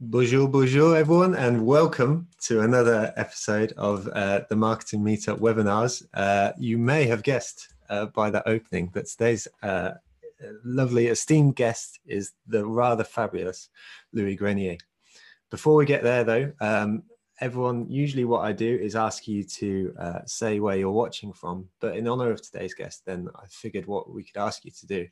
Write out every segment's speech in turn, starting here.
Bonjour, bonjour, everyone, and welcome to another episode of uh, the Marketing Meetup webinars. Uh, you may have guessed uh, by that opening that today's uh, lovely, esteemed guest is the rather fabulous Louis Grenier. Before we get there, though, um, everyone, usually what I do is ask you to uh, say where you're watching from. But in honor of today's guest, then I figured what we could ask you to do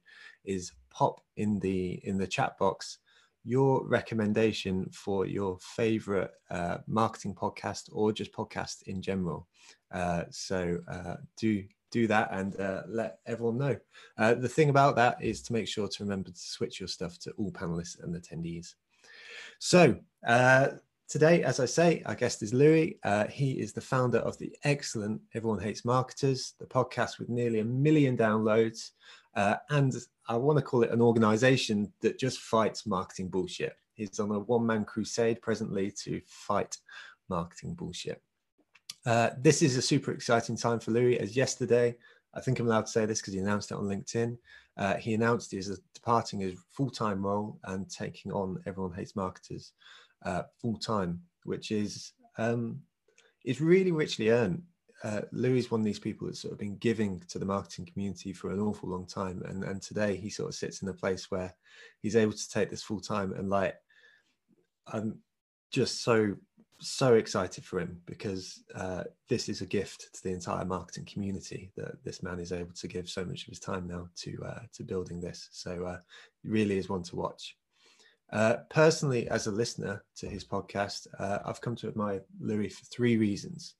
is pop in the in the chat box your recommendation for your favorite uh, marketing podcast or just podcast in general. Uh, so uh, do do that and uh, let everyone know. Uh, the thing about that is to make sure to remember to switch your stuff to all panelists and attendees. So today, as I say, our guest is Louis. he is the founder of the excellent Everyone Hates Marketers, the podcast with nearly a million downloads. Uh, and I want to call it an organization that just fights marketing bullshit. He's on a one man crusade presently to fight marketing bullshit. Uh, this is a super exciting time for Louis, as yesterday, I think I'm allowed to say this because he announced it on LinkedIn. Uh, he announced he's departing his full time role and taking on Everyone Hates Marketers uh, full time, which is um, is really richly earned uh, Louis is one of these people that's sort of been giving to the marketing community for an awful long time, and and today he sort of sits in a place where he's able to take this full time, and like I'm just so so excited for him because uh, this is a gift to the entire marketing community that this man is able to give so much of his time now to uh, to building this. So uh, really is one to watch. Uh, personally, as a listener to his podcast, uh, I've come to admire Louis for three reasons.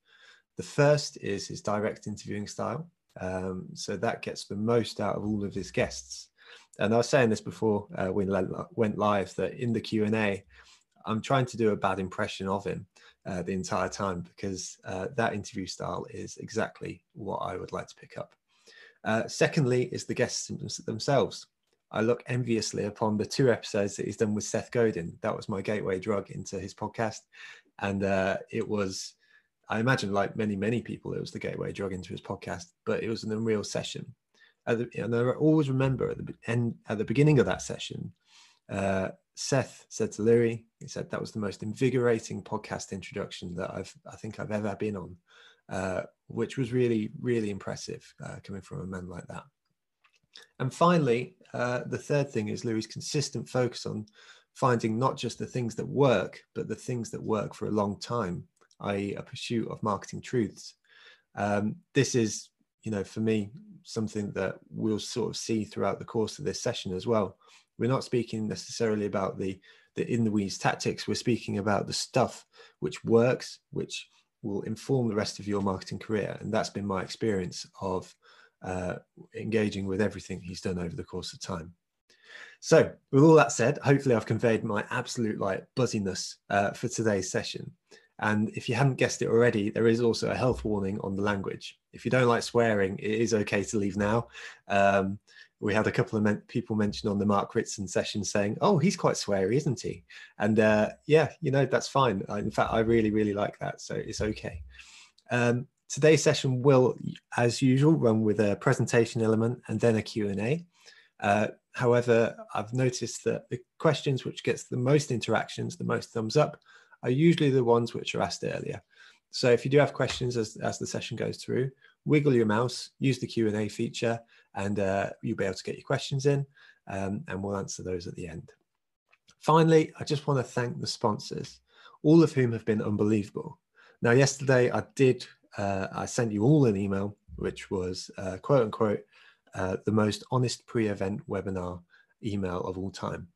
The first is his direct interviewing style. Um, so that gets the most out of all of his guests. And I was saying this before uh, we went live that in the Q and A, I'm trying to do a bad impression of him uh, the entire time because uh, that interview style is exactly what I would like to pick up. Uh, secondly, is the guests themselves. I look enviously upon the two episodes that he's done with Seth Godin. That was my gateway drug into his podcast, and uh, it was I imagine, like many, many people, it was the gateway drug into his podcast, but it was an unreal session. The, and I always remember at the end, at the beginning of that session, uh, Seth said to Louis, he said that was the most invigorating podcast introduction that I've, I think I've ever been on, uh, which was really, really impressive uh, coming from a man like that. And finally, uh, the third thing is Louis' consistent focus on finding not just the things that work, but the things that work for a long time i.e., a pursuit of marketing truths. Um, this is, you know, for me, something that we'll sort of see throughout the course of this session as well. We're not speaking necessarily about the the in the weeds tactics. We're speaking about the stuff which works, which will inform the rest of your marketing career, and that's been my experience of uh, engaging with everything he's done over the course of time. So, with all that said, hopefully I've conveyed my absolute like buzziness uh, for today's session. And if you haven't guessed it already, there is also a health warning on the language. If you don't like swearing, it is okay to leave now. Um, we had a couple of men- people mention on the Mark Ritson session saying, "Oh, he's quite sweary, isn't he?" And uh, yeah, you know that's fine. in fact, I really, really like that, so it's okay. Um, today's session will, as usual, run with a presentation element and then a Q and A. Uh, however, I've noticed that the questions which gets the most interactions, the most thumbs up, are usually the ones which are asked earlier. So if you do have questions as, as the session goes through, wiggle your mouse, use the Q&A feature, and uh, you'll be able to get your questions in, um, and we'll answer those at the end. Finally, I just want to thank the sponsors, all of whom have been unbelievable. Now, yesterday I did, uh, I sent you all an email, which was uh, quote unquote, uh, the most honest pre-event webinar email of all time.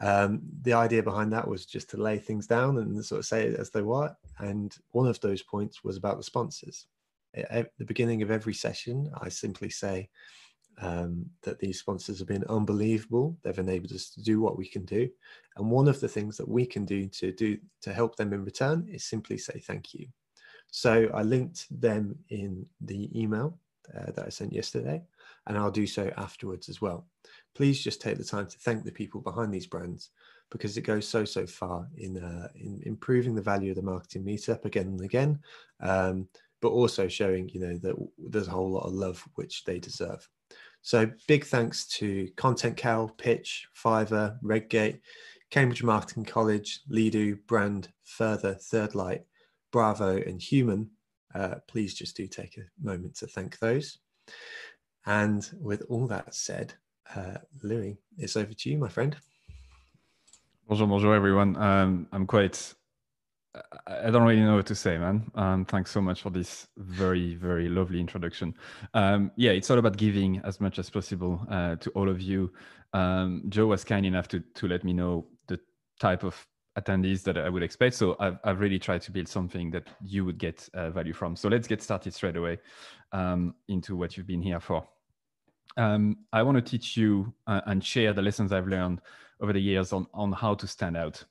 Um, the idea behind that was just to lay things down and sort of say it as they were. And one of those points was about the sponsors. At the beginning of every session, I simply say um, that these sponsors have been unbelievable. They've enabled us to do what we can do. And one of the things that we can do to do to help them in return is simply say thank you. So I linked them in the email uh, that I sent yesterday, and I'll do so afterwards as well please just take the time to thank the people behind these brands because it goes so so far in uh, in improving the value of the marketing meetup again and again, um, but also showing you know that there's a whole lot of love which they deserve. So big thanks to Content Cow, Pitch, Fiverr, Redgate, Cambridge Marketing College, Leadu, Brand, Further, Third Light, Bravo, and Human. Uh, please just do take a moment to thank those. And with all that said, uh, Louis, it's over to you, my friend. Bonjour, bonjour, everyone. Um, I'm quite I don't really know what to say, man. Um, thanks so much for this very, very lovely introduction. Um, yeah, it's all about giving as much as possible uh, to all of you. Um, Joe was kind enough to to let me know the type of attendees that I would expect. So I've, I've really tried to build something that you would get uh, value from. So let's get started straight away um, into what you've been here for. Um, I want to teach you uh, and share the lessons I've learned over the years on on how to stand out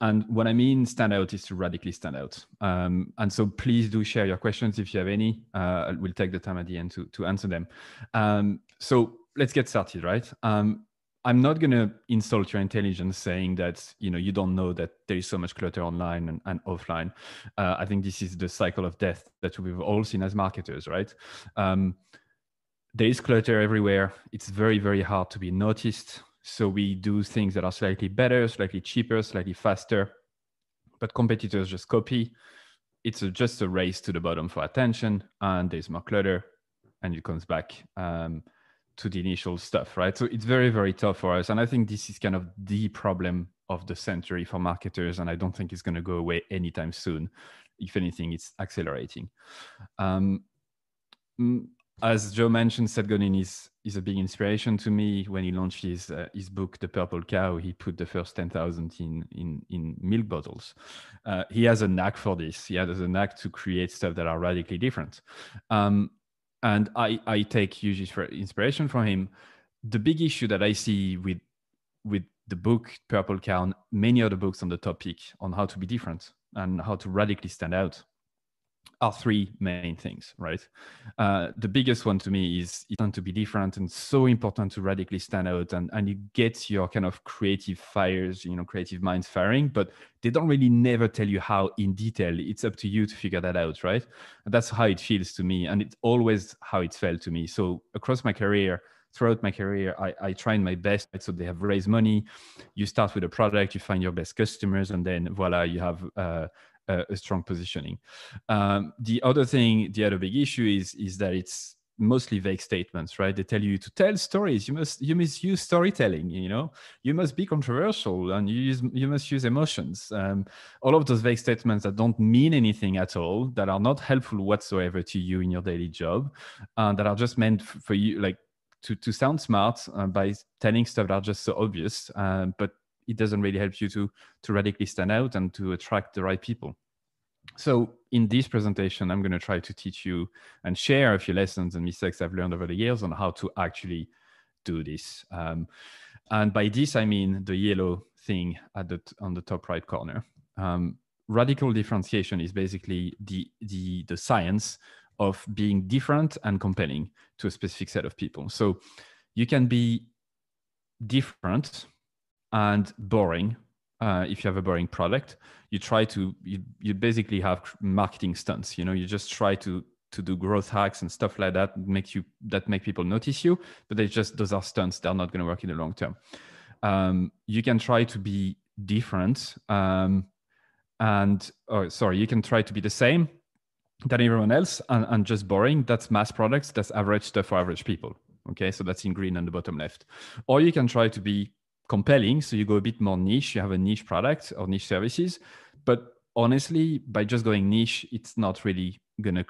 and what I mean stand out is to radically stand out. Um, and so please do share your questions if you have any. Uh, we'll take the time at the end to, to answer them. Um, so let's get started, right? Um, I'm not going to insult your intelligence saying that you know you don't know that there is so much clutter online and, and offline. Uh, I think this is the cycle of death that we've all seen as marketers, right? Um, there is clutter everywhere. It's very very hard to be noticed. So we do things that are slightly better, slightly cheaper, slightly faster, but competitors just copy. It's a, just a race to the bottom for attention, and there's more clutter, and it comes back um, to the initial stuff, right? So it's very, very tough for us. And I think this is kind of the problem of the century for marketers, and I don't think it's going to go away anytime soon. If anything, it's accelerating. Um, as Joe mentioned, Seth Godin is is a big inspiration to me. When he launched his uh, his book, The Purple Cow, he put the first ten thousand in in in milk bottles. Uh, he has a knack for this. He has a knack to create stuff that are radically different. Um, and I I take huge inspiration from him. The big issue that I see with with the book Purple Cow, many other books on the topic on how to be different and how to radically stand out are three main things, right? Uh, the biggest one to me is it's to be different and so important to radically stand out and, and you get your kind of creative fires, you know, creative minds firing, but they don't really never tell you how in detail. It's up to you to figure that out, right? And that's how it feels to me. And it's always how it felt to me. So across my career, throughout my career, I, I tried my best. So they have raised money. You start with a product, you find your best customers, and then voila, you have uh, a, a strong positioning. Um, the other thing, the other big issue is is that it's mostly vague statements right? They tell you to tell stories. You must you must use storytelling you know? You must be controversial and you use you must use emotions. Um, all of those vague statements that don't mean anything at all that are not helpful whatsoever to you in your daily job uh, that are just meant for you like to to sound smart uh, by telling stuff that are just so obvious uh, but it doesn't really help you to to radically stand out and to attract the right people. So in this presentation i'm going to try to teach you and share a few lessons and mistakes i've learned over the years on how to actually do this. Um, and by this i mean the yellow thing at the on the top right corner. Um, radical differentiation is basically the the the science of being different and compelling to a specific set of people. So you can be different and boring uh, if you have a boring product you try to you, you basically have marketing stunts you know? You just try to to do growth hacks and stuff like that make you that make people notice you but they just those are stunts. They're not going to work in the long term. Um, you can try to be different um, and oh, sorry you can try to be the same than everyone else and, and just boring. That's mass products. That's average stuff for average people. Okay? So that's in green on the bottom left. Or you can try to be compelling. So you go a bit more niche, you have a niche product or niche services. But honestly, by just going niche, it's not really going to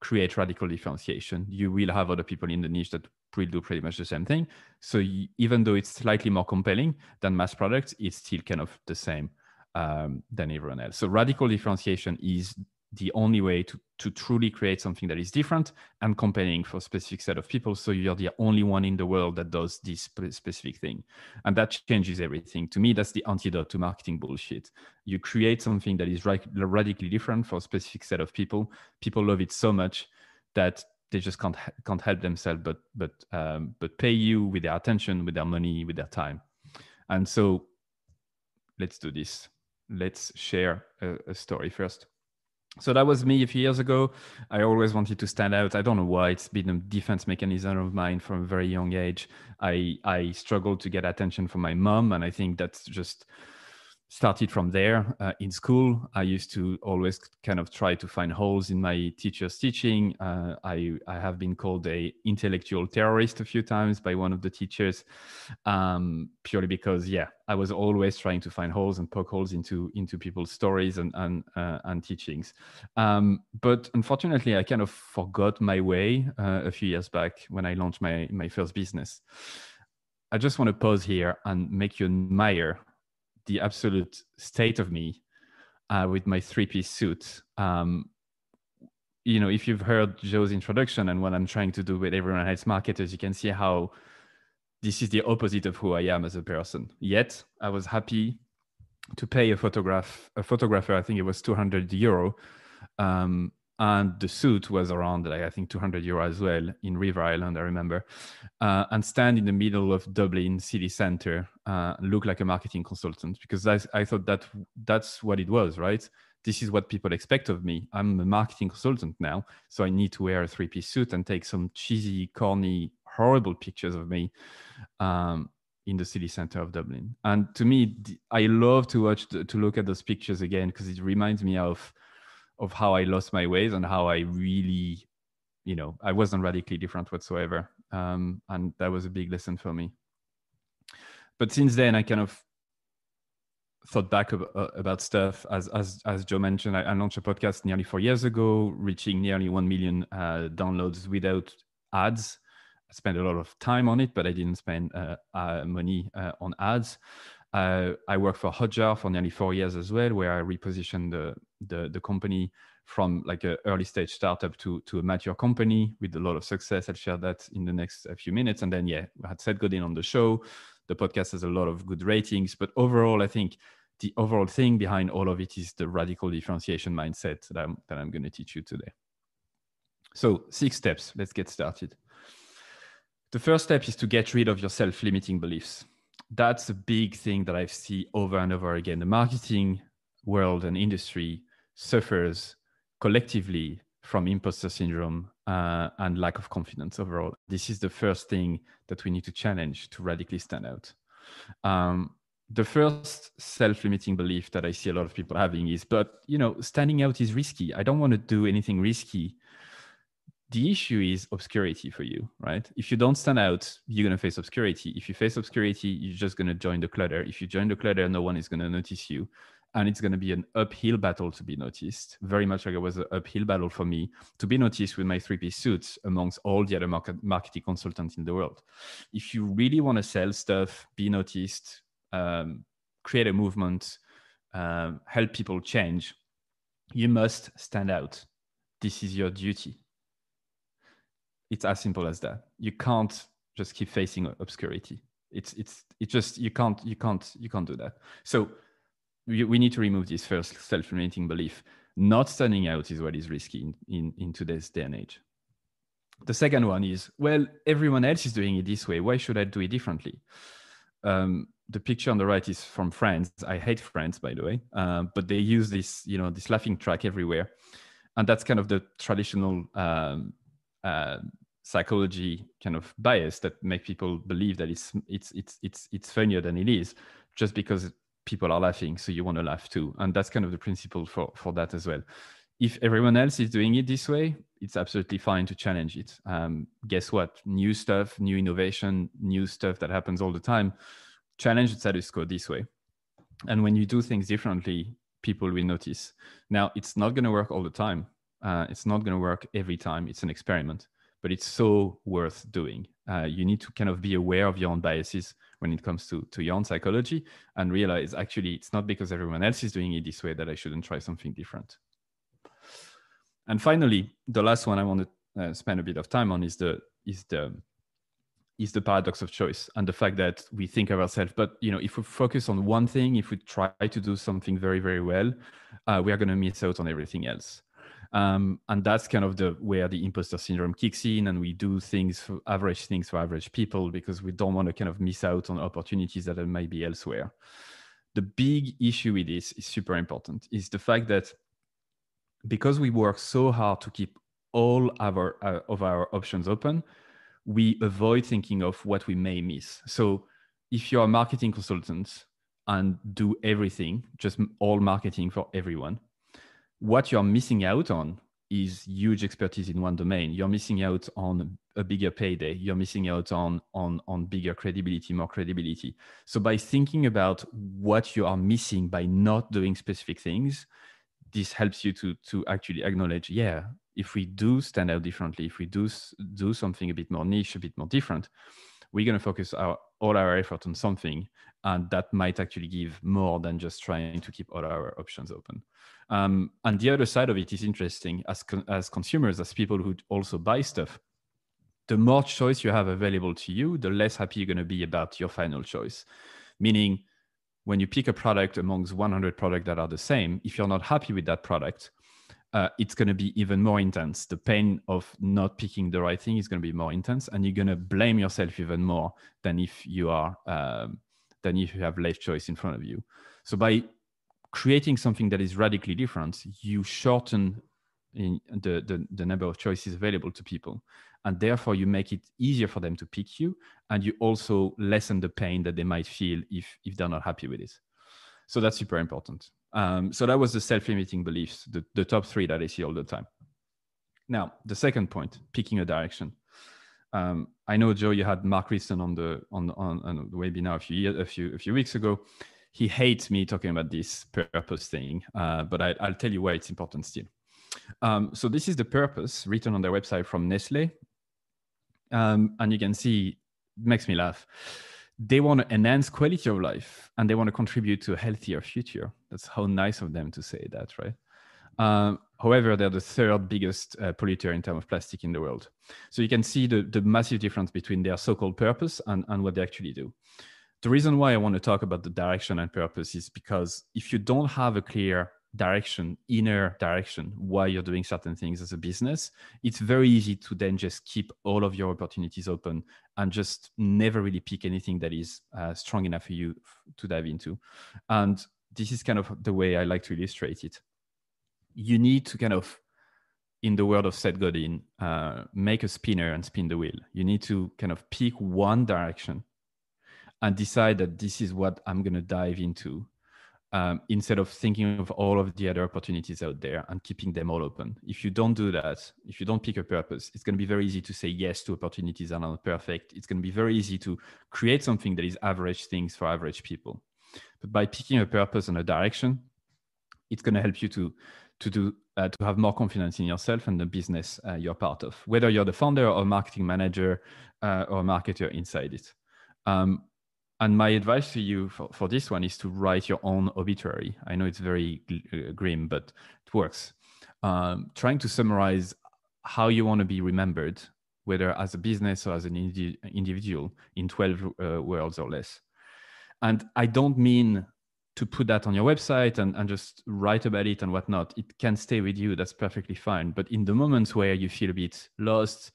create radical differentiation. You will have other people in the niche that will do pretty much the same thing. So you, even though it's slightly more compelling than mass products, it's still kind of the same um, than everyone else. So radical differentiation is the only way to, to truly create something that is different and compelling for a specific set of people. So you're the only one in the world that does this specific thing. And that changes everything. To me, that's the antidote to marketing bullshit. You create something that is radically different for a specific set of people. People love it so much that they just can't can't help themselves but but um, but pay you with their attention, with their money, with their time. And so let's do this. Let's share a, a story first. So that was me a few years ago. I always wanted to stand out. I don't know why. It's been a defense mechanism of mine from a very young age. I I struggled to get attention from my mom, and I think that's just started from there uh, in school. I used to always kind of try to find holes in my teacher's teaching. Uh, I, I have been called a intellectual terrorist a few times by one of the teachers um, purely because yeah i was always trying to find holes and poke holes into into people's stories and and, uh, and teachings. Um, but unfortunately i kind of forgot my way uh, a few years back when i launched my my first business. I just want to pause here and make you admire the absolute state of me uh, with my three piece suit. Um, you know, if you've heard Joe's introduction and what I'm trying to do with everyone else marketers, you can see how this is the opposite of who I am as a person. Yet I was happy to pay a photograph a photographer. I think it was 200 euro um, and the suit was around like I think 200 euro as well in River Island, I remember, uh, and stand in the middle of Dublin city center, uh, look like a marketing consultant because I, I thought that that's what it was, right? This is what people expect of me. I'm a marketing consultant now, so I need to wear a three-piece suit and take some cheesy, corny, horrible pictures of me um, in the city center of Dublin. And to me, I love to watch to look at those pictures again because it reminds me of of how I lost my ways and how I really, you know, I wasn't radically different whatsoever. Um, and that was a big lesson for me. But since then, I kind of thought back about, uh, about stuff. As, as, as Joe mentioned, I, I, launched a podcast nearly four years ago, reaching nearly 1 million uh, downloads without ads. I spent a lot of time on it, but I didn't spend uh, uh money uh, on ads. Uh, I worked for Hotjar for nearly four years as well, where I repositioned the, the, the company from like an early stage startup to, to a mature company with a lot of success. I'll share that in the next few minutes. And then, yeah, I had Seth Godin on the show. The podcast has a lot of good ratings. But overall, I think the overall thing behind all of it is the radical differentiation mindset that I'm, that I'm going to teach you today. So, six steps. Let's get started. The first step is to get rid of your self limiting beliefs that's a big thing that I see over and over again. The marketing world and industry suffers collectively from imposter syndrome uh, and lack of confidence overall. This is the first thing that we need to challenge to radically stand out. Um, the first self-limiting belief that I see a lot of people having is, but you know, standing out is risky. I don't want to do anything risky the issue is obscurity for you, right? If you don't stand out, you're going to face obscurity. If you face obscurity, you're just going to join the clutter. If you join the clutter, no one is going to notice you. And it's going to be an uphill battle to be noticed, very much like it was an uphill battle for me to be noticed with my three piece suits amongst all the other market, marketing consultants in the world. If you really want to sell stuff, be noticed, um, create a movement, um, help people change, you must stand out. This is your duty it's as simple as that. You can't just keep facing obscurity. It's it's it just you can't you can't you can't do that. So we, we need to remove this first self-limiting belief. Not standing out is what is risky in, in, in today's day and age. The second one is, well, everyone else is doing it this way. Why should I do it differently? Um, the picture on the right is from Friends. I hate Friends, by the way, uh, but they use this, you know, this laughing track everywhere, and that's kind of the traditional um, uh, psychology kind of bias that make people believe that it's it's it's it's it's funnier than it is just because people are laughing. So you want to laugh too. And that's kind of the principle for for that as well. If everyone else is doing it this way it's absolutely fine to challenge it. Um, guess what? New stuff new innovation new stuff that happens all the time. Challenge the status quo this way. And when you do things differently people will notice. Now it's not going to work all the time uh, it's not going to work every time. It's an experiment, but it's so worth doing. Uh, you need to kind of be aware of your own biases when it comes to, to your own psychology and realize actually it's not because everyone else is doing it this way that I shouldn't try something different. And finally, the last one I want to uh, spend a bit of time on is the is the is the paradox of choice and the fact that we think of ourselves but you know if we focus on one thing if we try to do something very very well uh, we are going to miss out on everything else um, and that's kind of the where the imposter syndrome kicks in and we do things for average things for average people because we don't want to kind of miss out on opportunities that might be elsewhere the big issue with this is super important is the fact that because we work so hard to keep all our uh, of our options open, we avoid thinking of what we may miss. So if you're a marketing consultant and do everything, just all marketing for everyone, what you're missing out on is huge expertise in one domain. You're missing out on a bigger payday. You're missing out on on on bigger credibility, more credibility. So by thinking about what you are missing by not doing specific things, this helps you to to actually acknowledge, yeah, if we do stand out differently, if we do do something a bit more niche, a bit more different, we're going to focus our all our effort on something, and that might actually give more than just trying to keep all our options open. Um, and the other side of it is interesting as, con- as consumers, as people who also buy stuff. The more choice you have available to you, the less happy you're going to be about your final choice. Meaning, when you pick a product amongst 100 products that are the same, if you're not happy with that product, uh, it's going to be even more intense. The pain of not picking the right thing is going to be more intense, and you're going to blame yourself even more than if you are um, than if you have less choice in front of you. So by creating something that is radically different, you shorten the, the, the number of choices available to people. And therefore, you make it easier for them to pick you. And you also lessen the pain that they might feel if, if they're not happy with it. So that's super important. Um, so that was the self-limiting beliefs, the, the top three that I see all the time. Now, the second point, picking a direction. Um, I know Joe, you had Mark Ritson on the on, on, on the webinar a few a few a few weeks ago, he hates me talking about this purpose thing, uh, but I, will tell you why it's important still. Um, so this is the purpose written on their website from Nestle, um, and you can see makes me laugh. They want to enhance quality of life and they want to contribute to a healthier future. That's how nice of them to say that, right? Um, however, they're the third biggest uh, polluter in terms of plastic in the world. So you can see the, the massive difference between their so-called purpose and, and what they actually do the reason why I want to talk about the direction and purpose is because if you don't have a clear direction, inner direction, why you're doing certain things as a business, it's very easy to then just keep all of your opportunities open and just never really pick anything that is uh, strong enough for you to dive into. And this is kind of the way I like to illustrate it. You need to kind of, in the world of Seth Godin, uh, make a spinner and spin the wheel. You need to kind of pick one direction and decide that this is what I'm going to dive into um, instead of thinking of all of the other opportunities out there and keeping them all open. If you don't do that, if you don't pick a purpose, it's going to be very easy to say yes to opportunities that are not perfect. It's going to be very easy to create something that is average things for average people. But by picking a purpose and a direction, it's going to help you to to do uh, to have more confidence in yourself and the business uh, you're part of, whether you're the founder or marketing manager uh, or marketer inside it. Um, and my advice to you for, for this one is to write your own obituary. I know it's very uh, grim, but it works. Um, trying to summarize how you want to be remembered, whether as a business or as an indi- individual, in 12 uh, words or less. And I don't mean to put that on your website and, and just write about it and whatnot. It can stay with you. That's perfectly fine. But in the moments where you feel a bit lost,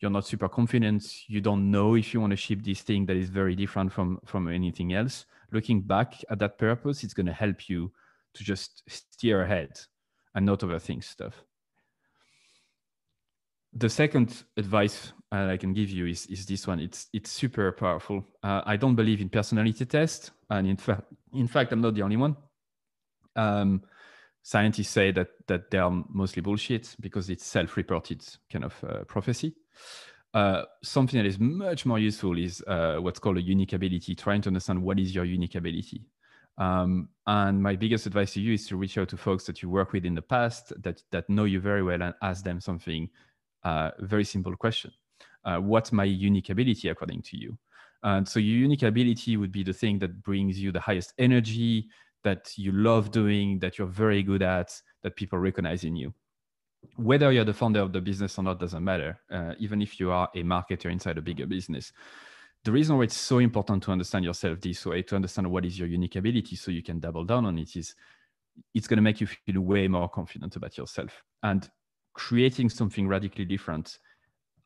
you're not super confident you don't know if you want to ship this thing that is very different from from anything else looking back at that purpose it's going to help you to just steer ahead and not overthink stuff the second advice uh, I can give you is, is this one. It's it's super powerful. Uh, I don't believe in personality tests, and in fact, in fact, I'm not the only one. Um, scientists say that that they are mostly bullshit because it's self-reported kind of uh, prophecy. Uh, something that is much more useful is uh, what's called a unique ability, trying to understand what is your unique ability. Um, and my biggest advice to you is to reach out to folks that you work with in the past that, that know you very well and ask them something, uh, very simple question. Uh, what's my unique ability according to you? And so your unique ability would be the thing that brings you the highest energy, that you love doing, that you're very good at, that people recognize in you whether you're the founder of the business or not doesn't matter, uh, even if you are a marketer inside a bigger business. The reason why it's so important to understand yourself this way, to understand what is your unique ability so you can double down on it, is it's going to make you feel way more confident about yourself. And creating something radically different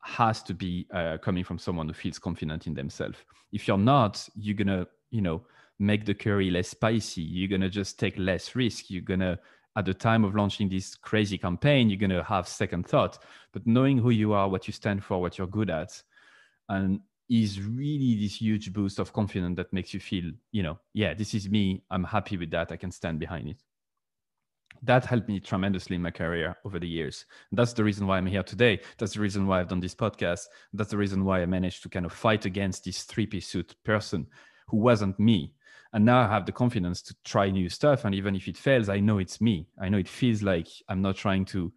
has to be uh, coming from someone who feels confident in themselves. If you're not, you're to, you know, make the curry less spicy. You're to just take less risk. You're to at the time of launching this crazy campaign, you're to have second thought. But knowing who you are, what you stand for, what you're good at, and is really this huge boost of confidence that makes you feel, you know, yeah, this is me. I'm happy with that. I can stand behind it. That helped me tremendously in my career over the years. That's the reason why I'm here today. That's the reason why I've done this podcast. That's the reason why I managed to kind of fight against this three piece suit person who wasn't me. And now I have the confidence to try new stuff. And even if it fails, I know it's me. I know it feels like I'm not trying to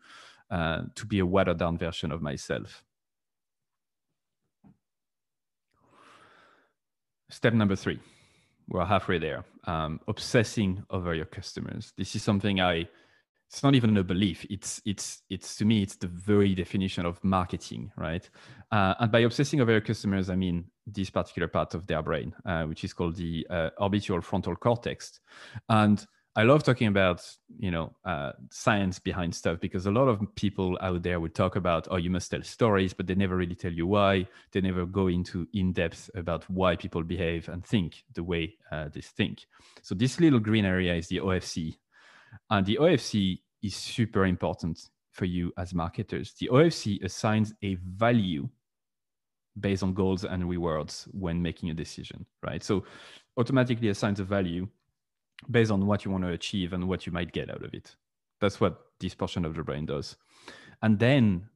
uh, to be a watered down version of myself. Step number three, we're halfway there. Um, obsessing over your customers. This is something I. It's not even a belief. It's it's it's to me. It's the very definition of marketing, right? Uh, and by obsessing over your customers, I mean this particular part of their brain, uh, which is called the uh, orbital frontal cortex, and I love talking about you know uh, science behind stuff because a lot of people out there would talk about oh you must tell stories, but they never really tell you why. They never go into in depth about why people behave and think the way uh, they think. So this little green area is the OFC, and the OFC is super important for you as marketers. The OFC assigns a value based on goals and rewards when making a decision, right? So automatically assigns a value based on what you want to achieve and what you might get out of it. That's what this portion of the brain does. And then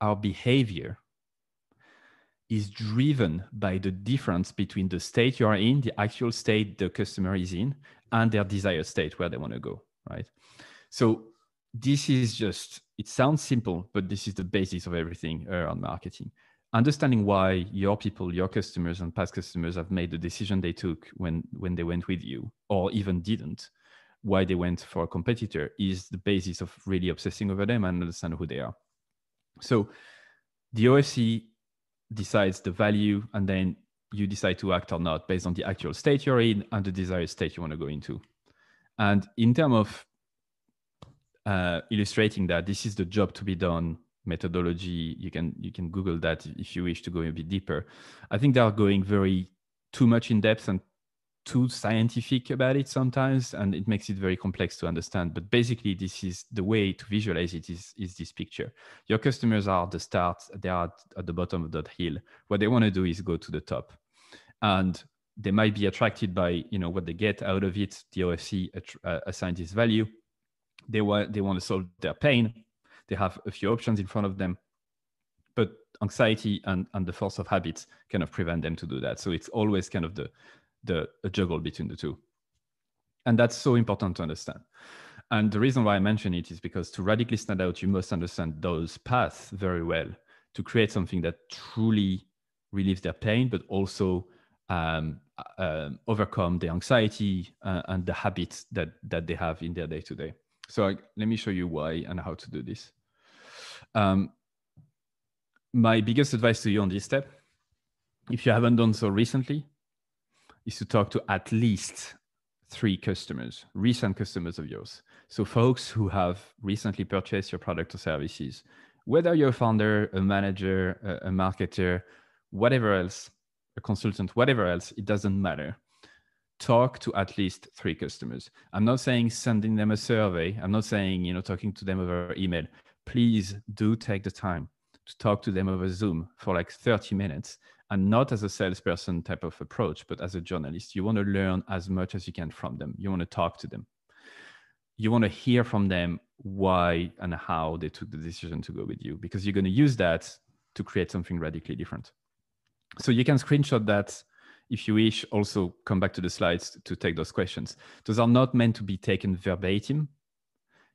our behavior is driven by the difference between the state you are in, the actual state the customer is in, and their desired state where they want to go, right? So this is just, it sounds simple, but this is the basis of everything around marketing understanding why your people your customers and past customers have made the decision they took when when they went with you or even didn't why they went for a competitor is the basis of really obsessing over them and understand who they are. So the ofc decides the value and then you decide to act or not based on the actual state you're in and the desired state you want to go into. And in terms of uh, illustrating that this is the job to be done methodology you can you can google that if you wish to go a bit deeper. I think they are going very too much in depth and too scientific about it sometimes and it makes it very complex to understand. But basically this is the way to visualize it is is this picture. Your customers are the start they are at the bottom of that hill. What they want to do is go to the top. And they might be attracted by you know what they get out of it the ofc uh, assigns this value. They want they want to solve their pain. They have a few options in front of them. But anxiety and, and the force of habits kind of prevent them to do that. So it's always kind of the the juggle between the two. And that's so important to understand. And the reason why i mention it is because to radically stand out you must understand those paths very well to create something that truly relieves their pain but also um, uh, overcome the anxiety uh, and the habits that that they have in their day to day so I, let me show you why and how to do this. Um, my biggest advice to you on this step, if you haven't done so recently, is to talk to at least three customers, recent customers of yours. So, folks who have recently purchased your product or services, whether you're a founder, a manager, a, a marketer, whatever else, a consultant, whatever else, it doesn't matter. Talk to at least three customers. I'm not saying sending them a survey. I'm not saying, you know, talking to them over email please do take the time to talk to them over Zoom for like 30 minutes and not as a salesperson type of approach, but as a journalist. You want to learn as much as you can from them. You want to talk to them. You want to hear from them why and how they took the decision to go with you because you're going to use that to create something radically different. So you can screenshot that if you wish. Also, come back to the slides to take those questions. Those are not meant to be taken verbatim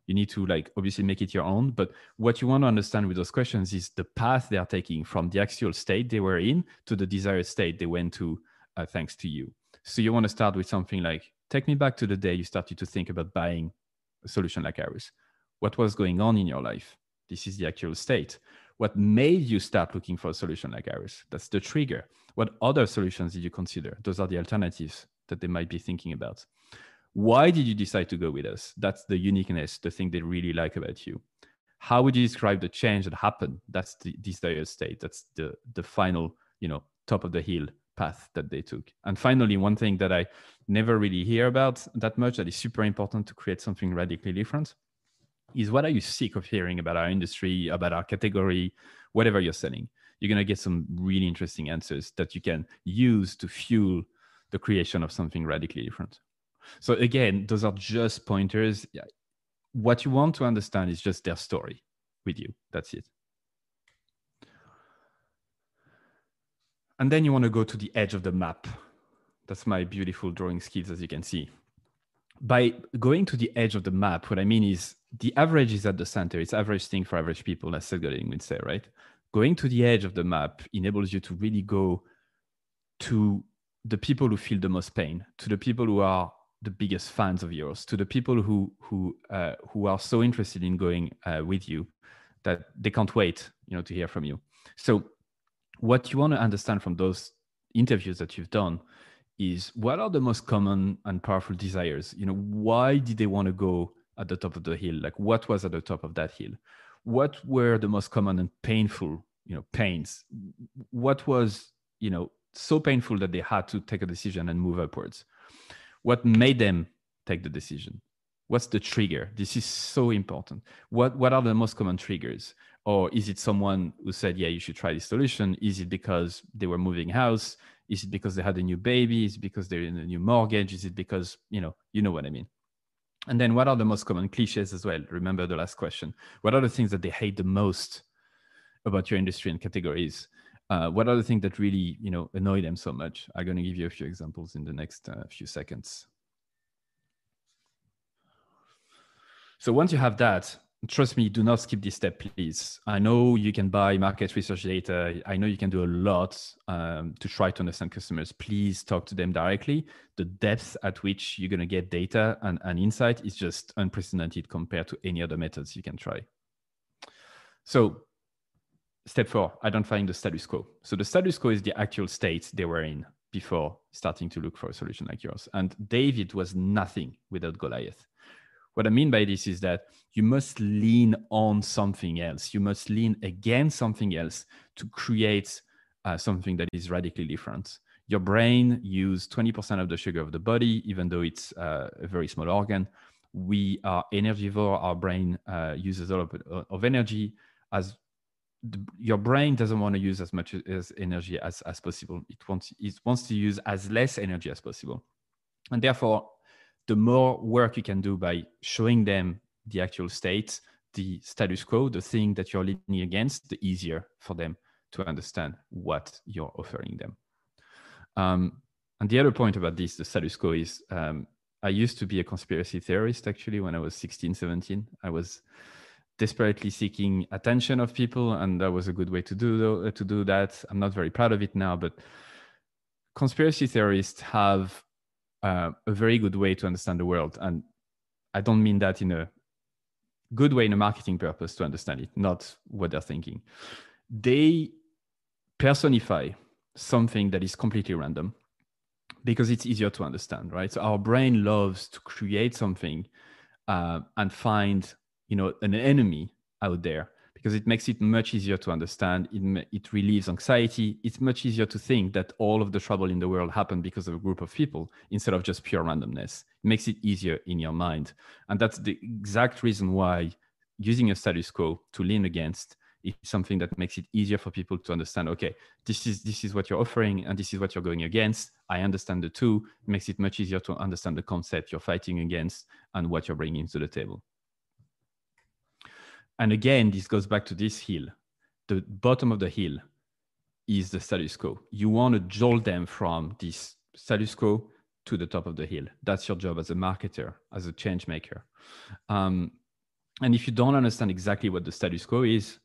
you need to like obviously make it your own but what you want to understand with those questions is the path they are taking from the actual state they were in to the desired state they went to uh, thanks to you. So you want to start with something like take me back to the day you started to think about buying a solution like ours. What was going on in your life? This is the actual state. What made you start looking for a solution like ours? That's the trigger. What other solutions did you consider? Those are the alternatives that they might be thinking about why did you decide to go with us? That's the uniqueness, the thing they really like about you. How would you describe the change that happened? That's the desired state. That's the the final, you know, top of the hill path that they took. And finally, one thing that I never really hear about that much that is super important to create something radically different is what are you sick of hearing about our industry, about our category, whatever you're selling? You're going to get some really interesting answers that you can use to fuel the creation of something radically different. So again, those are just pointers. What you want to understand is just their story with you. That's it. And then you want to go to the edge of the map. That's my beautiful drawing skills, as you can see. By going to the edge of the map, what I mean is the average is at the center. It's average thing for average people, as Seth would say, right? Going to the edge of the map enables you to really go to the people who feel the most pain, to the people who are the biggest fans of yours, to the people who who uh, who are so interested in going uh, with you that they can't wait, you know, to hear from you. So, what you want to understand from those interviews that you've done is what are the most common and powerful desires? You know, why did they want to go at the top of the hill? Like, what was at the top of that hill? What were the most common and painful, you know, pains? What was, you know, so painful that they had to take a decision and move upwards. What made them take the decision? What's the trigger? This is so important. What what are the most common triggers? Or is it someone who said, "Yeah, you should try this solution"? Is it because they were moving house? Is it because they had a new baby? Is it because they're in a new mortgage? Is it because you know you know what I mean? And then what are the most common cliches as well? Remember the last question. What are the things that they hate the most about your industry and categories? Uh, what are the things that really you know annoy them so much? I'm going to give you a few examples in the next uh, few seconds. So once you have that, trust me, do not skip this step, please. I know you can buy market research data. I know you can do a lot um, to try to understand customers. Please talk to them directly. The depth at which you're going to get data and, and insight is just unprecedented compared to any other methods you can try. So step four, identifying the status quo. So the status quo is the actual state they were in before starting to look for a solution like yours. And David was nothing without Goliath. What I mean by this is that you must lean on something else. You must lean against something else to create uh, something that is radically different. Your brain uses 20% of the sugar of the body, even though it's uh, a very small organ. We are energivore. Our brain uh, uses a lot of, of energy as the, your brain doesn't want to use as much as energy as, as possible. It wants it wants to use as less energy as possible, and therefore, the more work you can do by showing them the actual state, the status quo, the thing that you're leaning against, the easier for them to understand what you're offering them. Um, and the other point about this, the status quo, is um, I used to be a conspiracy theorist actually when I was 16, 17. I was desperately seeking attention of people and that was a good way to do to do that. I'm not very proud of it now but conspiracy theorists have uh, a very good way to understand the world. And i don't mean that in a good way in a marketing purpose to understand it not what they're thinking. They personify something that is completely random because it's easier to understand right? So our brain loves to create something uh, and find you know an enemy out there because it makes it much easier to understand. It, it relieves anxiety. It's much easier to think that all of the trouble in the world happened because of a group of people instead of just pure randomness. It makes it easier in your mind. And that's the exact reason why using a status quo to lean against is something that makes it easier for people to understand okay this is this is what you're offering and this is what you're going against. I understand the two. It makes it much easier to understand the concept you're fighting against and what you're bringing to the table and again, this goes back to this hill. The bottom of the hill is the status quo. You want to jolt them from this status quo to the top of the hill. That's your job as a marketer, as a change maker. Um, and if you don't understand exactly what the status quo is,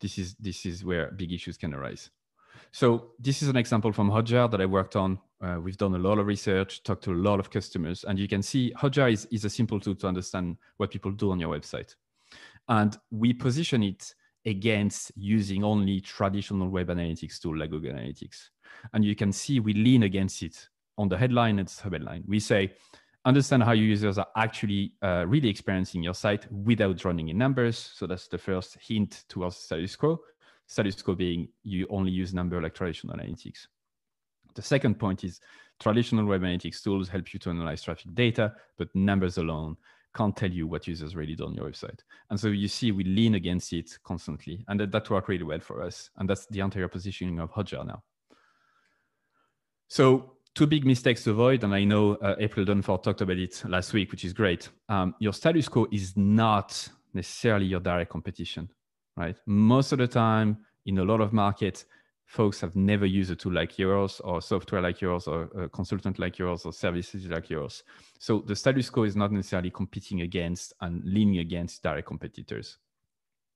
this is this is where big issues can arise. So this is an example from Hotjar that I worked on. Uh, we've done a lot of research, talked to a lot of customers, and you can see Hotjar is, is a simple tool to understand what people do on your website. And we position it against using only traditional web analytics tool like Google Analytics. And you can see we lean against it on the headline and subheadline. We say, understand how your users are actually uh, really experiencing your site without running in numbers. So that's the first hint towards status quo. Status quo being you only use number like traditional analytics. The second point is traditional web analytics tools help you to analyze traffic data, but numbers alone can't tell you what users really do on your website. And so you see, we lean against it constantly, and that, that worked really well for us. And that's the entire positioning of Hotjar now. So two big mistakes to avoid, and I know uh, April Dunford talked about it last week, which is great. Um, your status quo is not necessarily your direct competition, right? Most of the time, in a lot of markets, folks have never used a tool like yours or software like yours or a consultant like yours or services like yours. So the status quo is not necessarily competing against and leaning against direct competitors.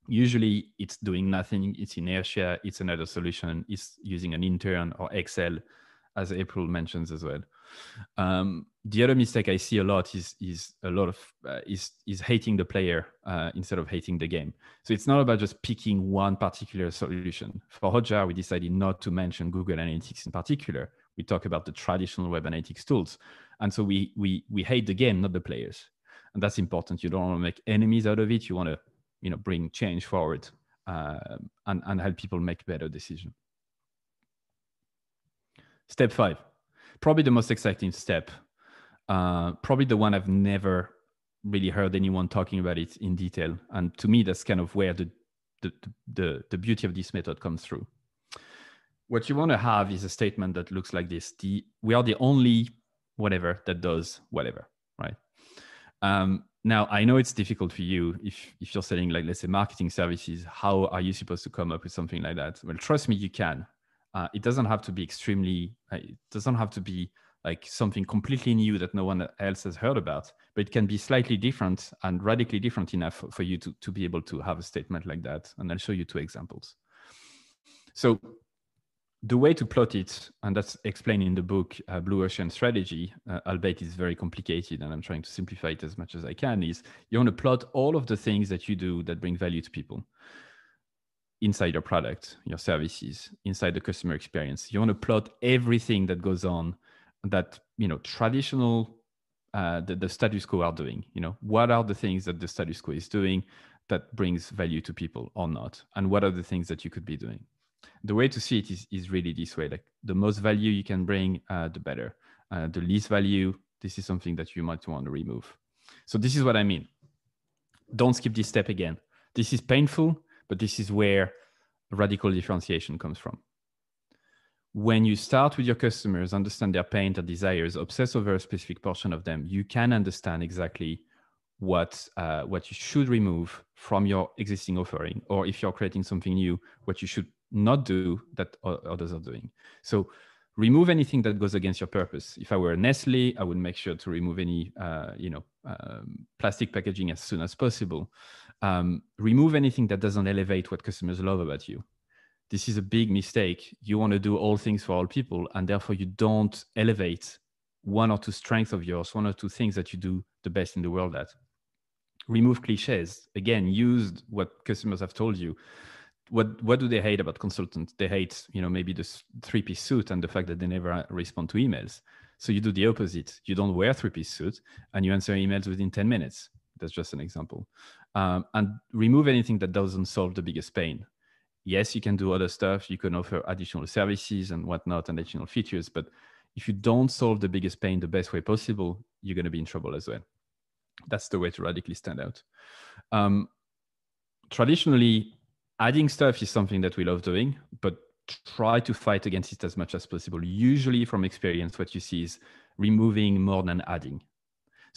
Usually it's doing nothing, it's inertia, it's another solution, it's using an intern or Excel as April mentions as well. Um, the other mistake I see a lot is is a lot of uh, is is hating the player uh, instead of hating the game. So it's not about just picking one particular solution. For Hotjar, we decided not to mention Google Analytics in particular. We talk about the traditional web analytics tools, and so we we we hate the game, not the players, and that's important. You don't want to make enemies out of it. You want to you know bring change forward uh, and and help people make better decisions. Step five, probably the most exciting step. Uh, probably the one I've never really heard anyone talking about it in detail. And to me, that's kind of where the the, the, the beauty of this method comes through. What you want to have is a statement that looks like this: the we are the only whatever that does whatever, right? Um, now I know it's difficult for you if if you're selling like let's say marketing services. How are you supposed to come up with something like that? Well, trust me, you can. Uh, it doesn't have to be extremely. Uh, it doesn't have to be like something completely new that no one else has heard about, but it can be slightly different and radically different enough for you to to be able to have a statement like that. And I'll show you two examples. So the way to plot it, and that's explained in the book uh, Blue Ocean Strategy, uh, albeit it's very complicated, and I'm trying to simplify it as much as I can. Is you want to plot all of the things that you do that bring value to people inside your product, your services, inside the customer experience. You want to plot everything that goes on that you know traditional uh, the, the status quo are doing. You know, what are the things that the status quo is doing that brings value to people or not, and what are the things that you could be doing. The way to see it is, is really this way: like the most value you can bring, uh, the better. Uh, the least value, this is something that you might want to remove. So this is what I mean. Don't skip this step again. This is painful but this is where radical differentiation comes from. When you start with your customers, understand their pain, their desires, obsess over a specific portion of them, you can understand exactly what uh, what you should remove from your existing offering, or if you're creating something new, what you should not do that others are doing. So remove anything that goes against your purpose. If I were Nestle, I would make sure to remove any, uh, you know, um, plastic packaging as soon as possible um, remove anything that doesn't elevate what customers love about you. This is a big mistake. You want to do all things for all people and therefore you don't elevate one or two strengths of yours one or two things that you do the best in the world at. Remove cliches. Again use what customers have told you. What what do they hate about consultants? They hate you know maybe the three piece suit and the fact that they never respond to emails. So you do the opposite. You don't wear three piece suit and you answer emails within 10 minutes. That's just an example um, and remove anything that doesn't solve the biggest pain. Yes, you can do other stuff. You can offer additional services and whatnot and additional features. But if you don't solve the biggest pain the best way possible, you're going to be in trouble as well. That's the way to radically stand out. Um, traditionally, adding stuff is something that we love doing, but try to fight against it as much as possible. Usually, from experience, what you see is removing more than adding.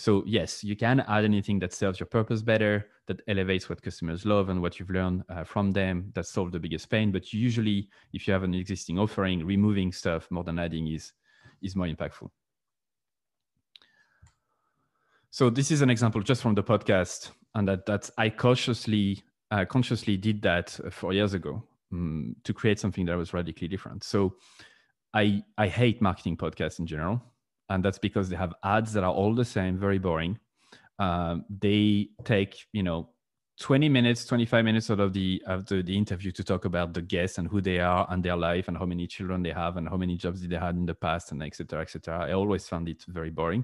So yes, you can add anything that serves your purpose better, that elevates what customers love and what you've learned uh, from them, that solve the biggest pain. But usually, if you have an existing offering, removing stuff more than adding is is more impactful. So this is an example just from the podcast, and that that I cautiously, uh, consciously did that four years ago um, to create something that was radically different. So I I hate marketing podcasts in general and that's because they have ads that are all the same, very boring. Um, they take you know 20 minutes 25 minutes out of the the, the interview to talk about the guests and who they are and their life and how many children they have and how many jobs they had in the past and etc etc i always found it very boring.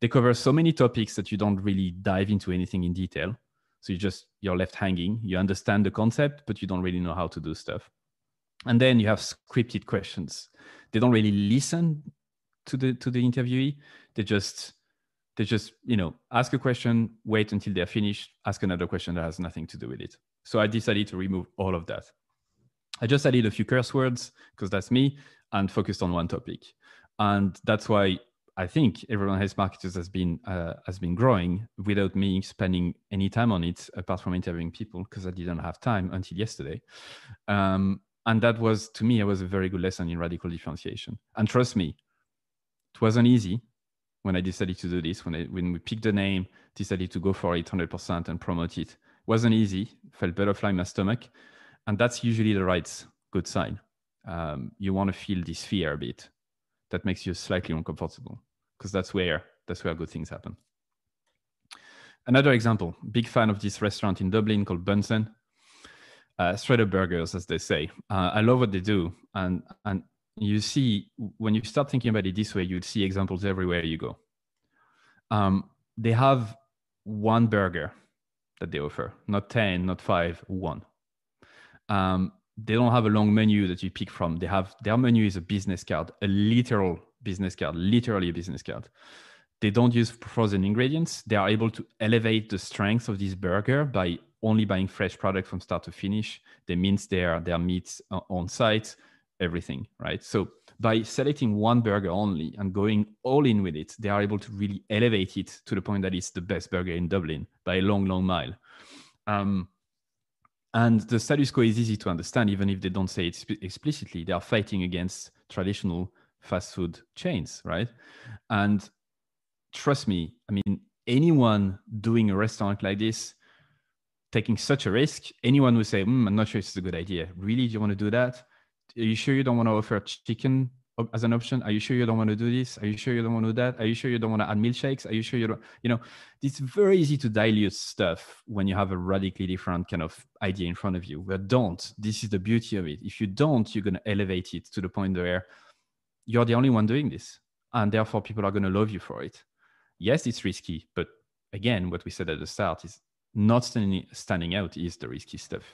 They cover so many topics that you don't really dive into anything in detail. So you just you're left hanging. You understand the concept but you don't really know how to do stuff. And then you have scripted questions. They don't really listen to the to the interviewee they just They just, you know, ask a question, wait until they're finished, ask another question that has nothing to do with it. So I decided to remove all of that. I just added a few curse words because that's me and focused on one topic. And that's why I think Everyone Hates Marketers has been uh, has been growing without me spending any time on it apart from interviewing people because I didn't have time until yesterday. Um, and that was to me, it was a very good lesson in radical differentiation. And trust me, it wasn't easy when I decided to do this. When I, when we picked the name, decided to go for it 100% and promote it. wasn't easy. Felt butterfly in my stomach, and that's usually the right good sign. Um, you want to feel this fear a bit that makes you slightly uncomfortable because that's where that's where good things happen. Another example, big fan of this restaurant in Dublin called Bunsen. Uh, straight up burgers, as they say. Uh, I love what they do, and and you see when you start thinking about it this way, you'd see examples everywhere you go. Um, they have one burger that they offer, not ten, not five, one. Um, they don't have a long menu that you pick from. They have their menu is a business card, a literal business card, literally a business card. They don't use frozen ingredients. They are able to elevate the strength of this burger by only buying fresh product from start to finish. They mince their their meats on site, everything, right? So by selecting one burger only and going all in with it, they are able to really elevate it to the point that it's the best burger in Dublin by a long, long mile. Um, and the status quo is easy to understand, even if they don't say it explicitly. They are fighting against traditional fast food chains, right? And trust me, I mean, anyone doing a restaurant like this, taking such a risk, anyone would say, mm, I'm not sure it's a good idea. Really, do you want to do that? Are you sure you don't want to offer chicken as an option? Are you sure you don't want to do this? Are you sure you don't want to do that? Are you sure you don't want to add milkshakes? Are you sure you don't? You know, it's very easy to dilute stuff when you have a radically different kind of idea in front of you. But don't. This is the beauty of it. If you don't, you're going to elevate it to the point where you're the only one doing this, and therefore people are going to love you for it. Yes, it's risky, but again, what we said at the start is not standing standing out is the risky stuff.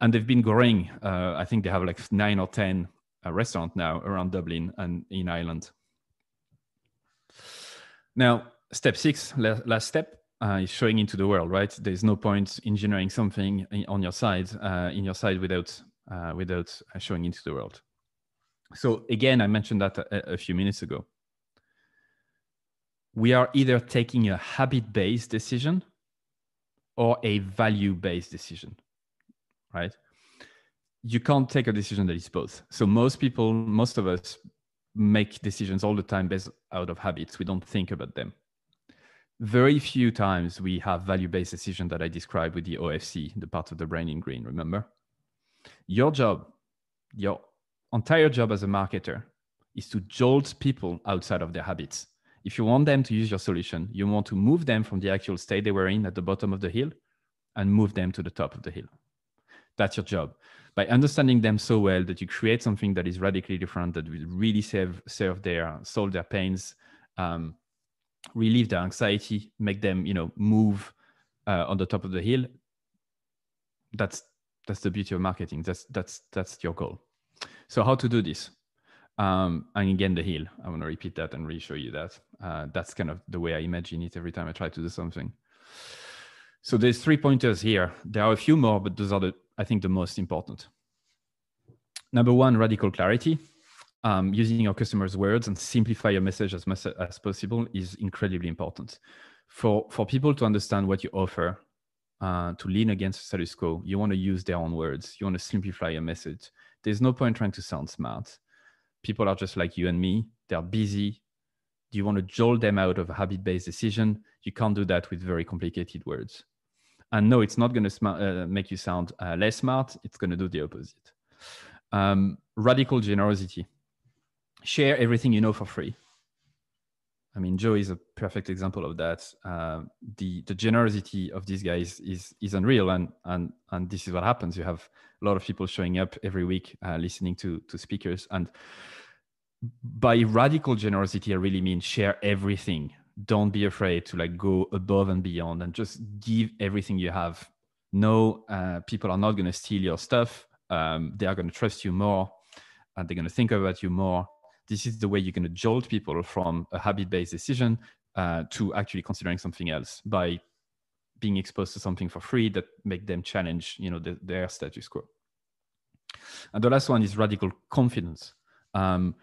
And they've been growing. Uh, I think they have like nine or ten a restaurant now around Dublin and in Ireland. Now, step six, last step, uh, is showing into the world, right? There's no point engineering something on your side, uh, in your side without uh, without uh, showing into the world. So again, I mentioned that a, a few minutes ago. We are either taking a habit-based decision or a value-based decision, right? you can't take a decision that is both. So most people, most of us make decisions all the time based out of habits. We don't think about them. Very few times we have value-based decision that I described with the OFC, the part of the brain in green, remember? Your job, your entire job as a marketer is to jolt people outside of their habits. If you want them to use your solution, you want to move them from the actual state they were in at the bottom of the hill and move them to the top of the hill. That's your job. By understanding them so well that you create something that is radically different that will really serve serve their solve their pains um, relieve their anxiety make them you know move uh, on the top of the hill that's that's the beauty of marketing. That's that's that's your goal. So how to do this? Um, and again the hill. I want to repeat that and really show you that uh, that's kind of the way i imagine it every time i try to do something. So there's three pointers here. There are a few more but those are the I think, the most important. Number one, radical clarity. Um, using your customers' words and simplify your message as much as possible is incredibly important. For, for people to understand what you offer, uh, to lean against status quo, you want to use their own words. You want to simplify your message. There's no point trying to sound smart. People are just like you and me. They're busy. Do you want to jolt them out of a habit-based decision? You can't do that with very complicated words. And no, it's not going to uh, make you sound uh, less smart. It's going to do the opposite. Um, radical generosity. Share everything you know for free. I mean, Joe is a perfect example of that. Uh, the the generosity of these guys is is unreal, and and and this is what happens. You have a lot of people showing up every week, uh, listening to to speakers, and by radical generosity, I really mean share everything don't be afraid to like go above and beyond and just give everything you have. No uh, people are not going to steal your stuff. Um, they are going to trust you more and they're going to think about you more. This is the way you're going to jolt people from a habit-based decision uh, to actually considering something else by being exposed to something for free that make them challenge you know the, their status quo. And the last one is radical confidence. Um,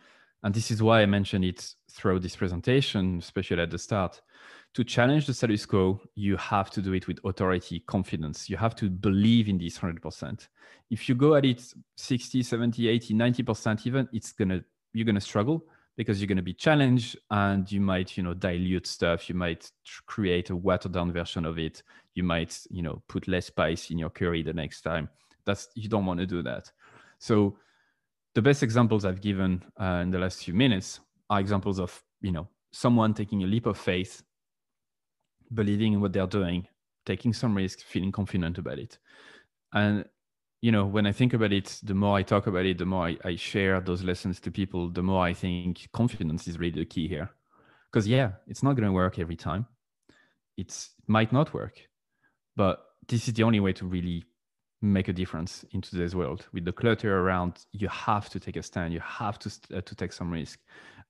and this is why i mentioned it throughout this presentation especially at the start. To challenge the status quo you have to do it with authority confidence. You have to believe in this 100% if you go at it 60 70 80 90% even it's gonna you're gonna struggle because you're going to be challenged and you might you know dilute stuff. You might create a watered down version of it. You might you know put less spice in your curry the next time. That's you don't want to do that. So the best examples i've given uh, in the last few minutes are examples of you know someone taking a leap of faith believing in what they're doing taking some risk feeling confident about it and you know, when I think about it, the more I talk about it, the more I, I share those lessons to people, the more I think confidence is really the key here. Because yeah, it's not going to work every time. It's, it might not work, but this is the only way to really make a difference in today's world. With the clutter around, you have to take a stand. You have to uh, to take some risk,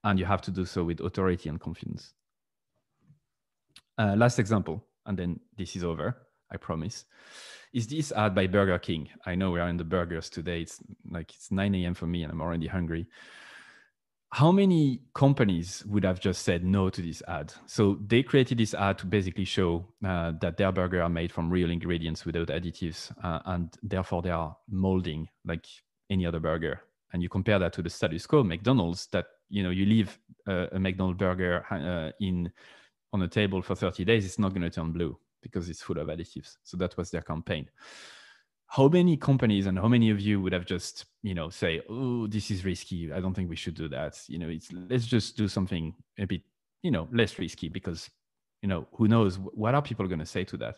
and you have to do so with authority and confidence. Uh, last example, and then this is over. I promise is this ad by Burger King? I know we are in the burgers today. It's like it's 9 a.m. for me and I'm already hungry. How many companies would have just said no to this ad? So they created this ad to basically show uh, that their burger are made from real ingredients without additives, uh, and therefore they are molding like any other burger. And you compare that to the status quo, McDonald's, that you know you leave uh, a McDonald's burger uh, in on a table for 30 days, it's not going to turn blue because it's full of additives. So that was their campaign. How many companies and how many of you would have just, you know, say, "Oh, this is risky. I don't think we should do that." You know, it's let's just do something a bit, you know, less risky because, you know, who knows what are people going to say to that?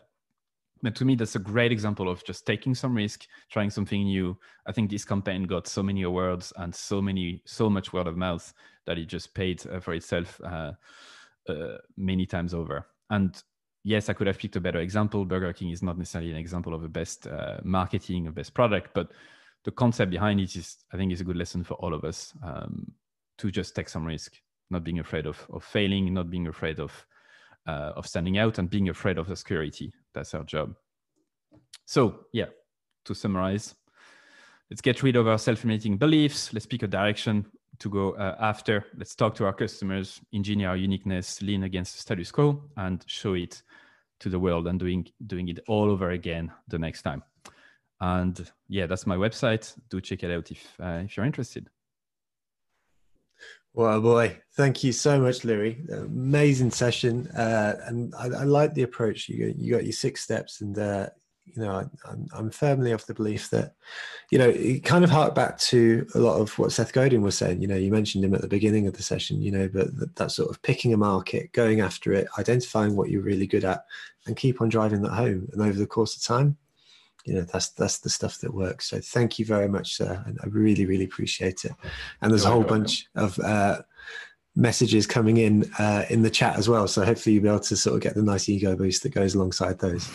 But to me, that's a great example of just taking some risk, trying something new. I think this campaign got so many awards and so many, so much word of mouth that it just paid uh, for itself uh, uh, many times over. And yes, I could have picked a better example. Burger King is not necessarily an example of the best uh, marketing, a best product, but the concept behind it is, I think, is a good lesson for all of us um, to just take some risk, not being afraid of, of failing, not being afraid of uh, of standing out, and being afraid of obscurity. That's our job. So, yeah, to summarize, let's get rid of our self-limiting beliefs. Let's pick a direction to go uh, after. Let's talk to our customers, engineer our uniqueness, lean against the status quo, and show it to the world and doing doing it all over again the next time. And yeah, that's my website. Do check it out if uh, if you're interested. Well, boy, thank you so much, Louis. Amazing session, uh, and I, I, like the approach. You got, you got your six steps, and uh, you know, I, am I'm firmly of the belief that, you know, it kind of hark back to a lot of what Seth Godin was saying. You know, you mentioned him at the beginning of the session. You know, but that, that sort of picking a market, going after it, identifying what you're really good at, and keep on driving that home. And over the course of time, you know, that's that's the stuff that works. So thank you very much, sir. And I really really appreciate it. And there's a whole bunch of. Uh, messages coming in uh, in the chat as well. So hopefully you'll be able to sort of get the nice ego boost that goes alongside those.